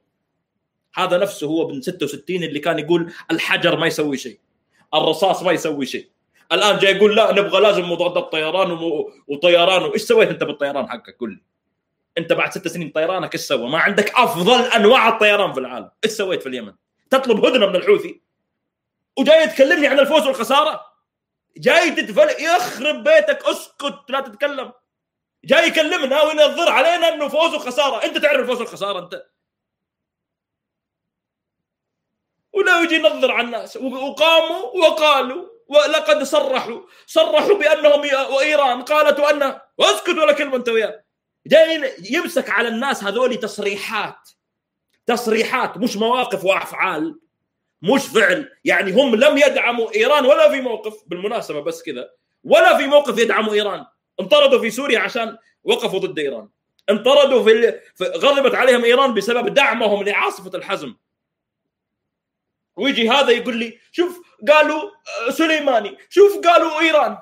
هذا نفسه هو بن 66 اللي كان يقول الحجر ما يسوي شيء الرصاص ما يسوي شيء. الآن جاي يقول لا نبغى لازم مضادات طيران وطيران. إيش سويت أنت بالطيران حقك؟ قول أنت بعد ست سنين طيرانك إيش سوى؟ ما عندك أفضل أنواع الطيران في العالم، إيش سويت في اليمن؟ تطلب هدنة من الحوثي. وجاي تكلمني عن الفوز والخسارة. جاي تتفل يخرب بيتك اسكت لا تتكلم. جاي يكلمنا وينظر علينا إنه فوز وخسارة. أنت تعرف الفوز والخسارة أنت. ولا يجي ينظر على الناس. وقاموا وقالوا ولقد صرحوا صرحوا بأنهم وإيران قالت وان واسكت ولا كلمه انت وياه يمسك على الناس هذول تصريحات تصريحات مش مواقف وأفعال مش فعل. يعني هم لم يدعموا إيران ولا في موقف بالمناسبة بس كذا ولا في موقف يدعموا إيران. انطردوا في سوريا عشان وقفوا ضد إيران. انطردوا في, غضبت عليهم إيران بسبب دعمهم لعاصفة الحزم. ويجي هذا يقول لي شوف قالوا آه، سليماني شوف قالوا إيران.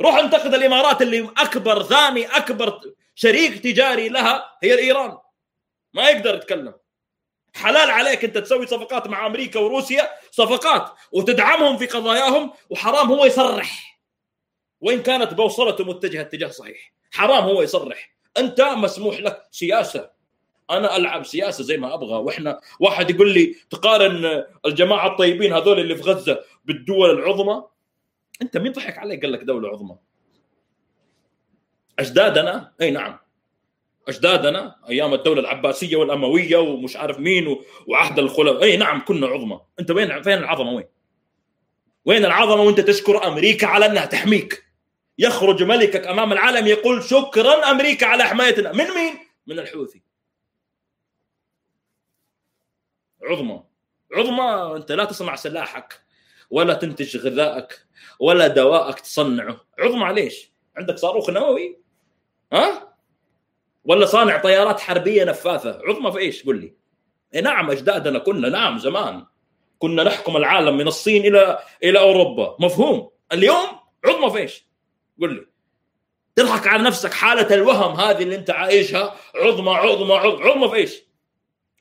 روح انتقد الإمارات اللي أكبر ثاني أكبر شريك تجاري لها هي ايران ما يقدر يتكلم. حلال عليك أنت تسوي صفقات مع أمريكا وروسيا صفقات وتدعمهم في قضاياهم وحرام هو يصرح. وإن كانت بوصلته متجهة اتجاه صحيح حرام هو يصرح. أنت مسموح لك سياسة. أنا ألعب سياسة زي ما أبغى وإحنا واحد يقول لي تقارن الجماعة الطيبين هذول اللي في غزة بالدول العظمى؟ أنت مين ضحك عليك؟ قال لك دولة عظمى. أجدادنا؟ إي نعم. أجدادنا أيام الدولة العباسية والأموية ومش عارف مين وعهد الخلفاء إي نعم كنا عظمى. أنت وين فين العظمة؟ وين؟ وين العظمة وأنت تشكر أمريكا على أنها تحميك؟ يخرج ملكك أمام العالم يقول شكرا أمريكا على حمايتنا. من مين؟ من الحوثي. عظمى. عظمى أنت لا تصنع سلاحك ولا تنتج غذائك ولا دوائك تصنعه. عظمى ليش؟ عندك صاروخ نووي؟ ها؟ ولا صانع طيارات حربية نفاثة؟ عظمى في إيش؟ قل لي. إيه نعم أجدادنا كنا نعم زمان. كنا نحكم العالم من الصين إلى إلى أوروبا. مفهوم. اليوم عظمى في إيش؟ قل لي. تضحك على نفسك حالة الوهم هذه اللي أنت عايشها؟ عظمى عظمى عظمى, عظمى في إيش؟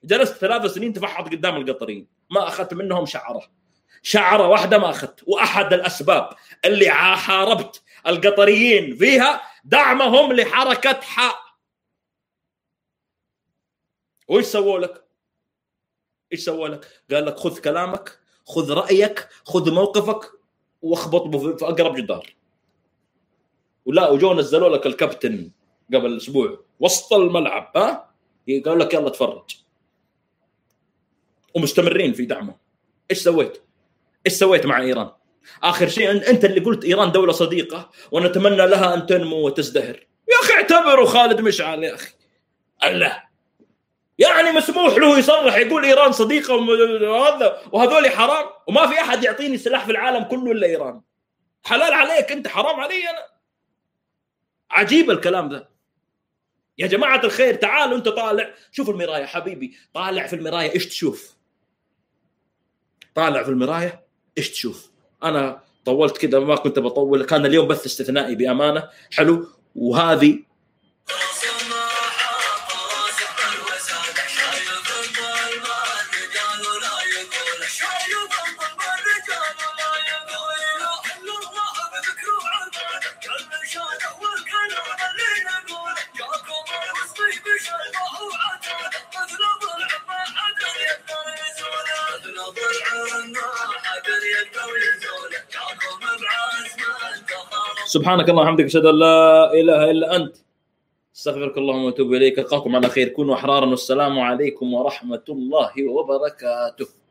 جلست ثلاث سنين تفحط قدام القطريين ما أخذت منهم شعرة. شعرة واحدة ما أخذت وأحد الأسباب اللي حاربت القطريين فيها دعمهم لحركة حاء وإيش سووا لك؟ إيش سووا لك؟ قال لك خذ كلامك خذ رأيك خذ موقفك واخبط في أقرب جدار. ولا وجو نزلوا لك الكابتن قبل أسبوع وسط الملعب ها؟ قال لك يلا تفرج. ومستمرين في دعمه. إيش سويت؟ إيش سويت مع إيران؟ آخر شيء انت اللي قلت إيران دولة صديقة ونتمنى لها أن تنمو وتزدهر. يا أخي اعتبروا خالد مشعل يا أخي. الله. يعني مسموح له يصرح يقول إيران صديقة وهذا وهذول حرام وما في أحد يعطيني سلاح في العالم كله إلا إيران. حلال عليك أنت حرام علي أنا. عجيب الكلام ده يا جماعة الخير تعالوا أنت طالع. شوف المرايه حبيبي طالع في المرايه إيش تشوف؟ طالع في المراية إيش تشوف؟ أنا طولت كده ما كنت بطول كان اليوم بث استثنائي بأمانة حلو؟ وهذه سبحانك اللهم وبحمدك أشهد أن لا إله إلا أنت. أستغفرك اللهم وأتوب إليك. ألقاكم على خير. كونوا أحرارا. والسلام عليكم ورحمة الله وبركاته.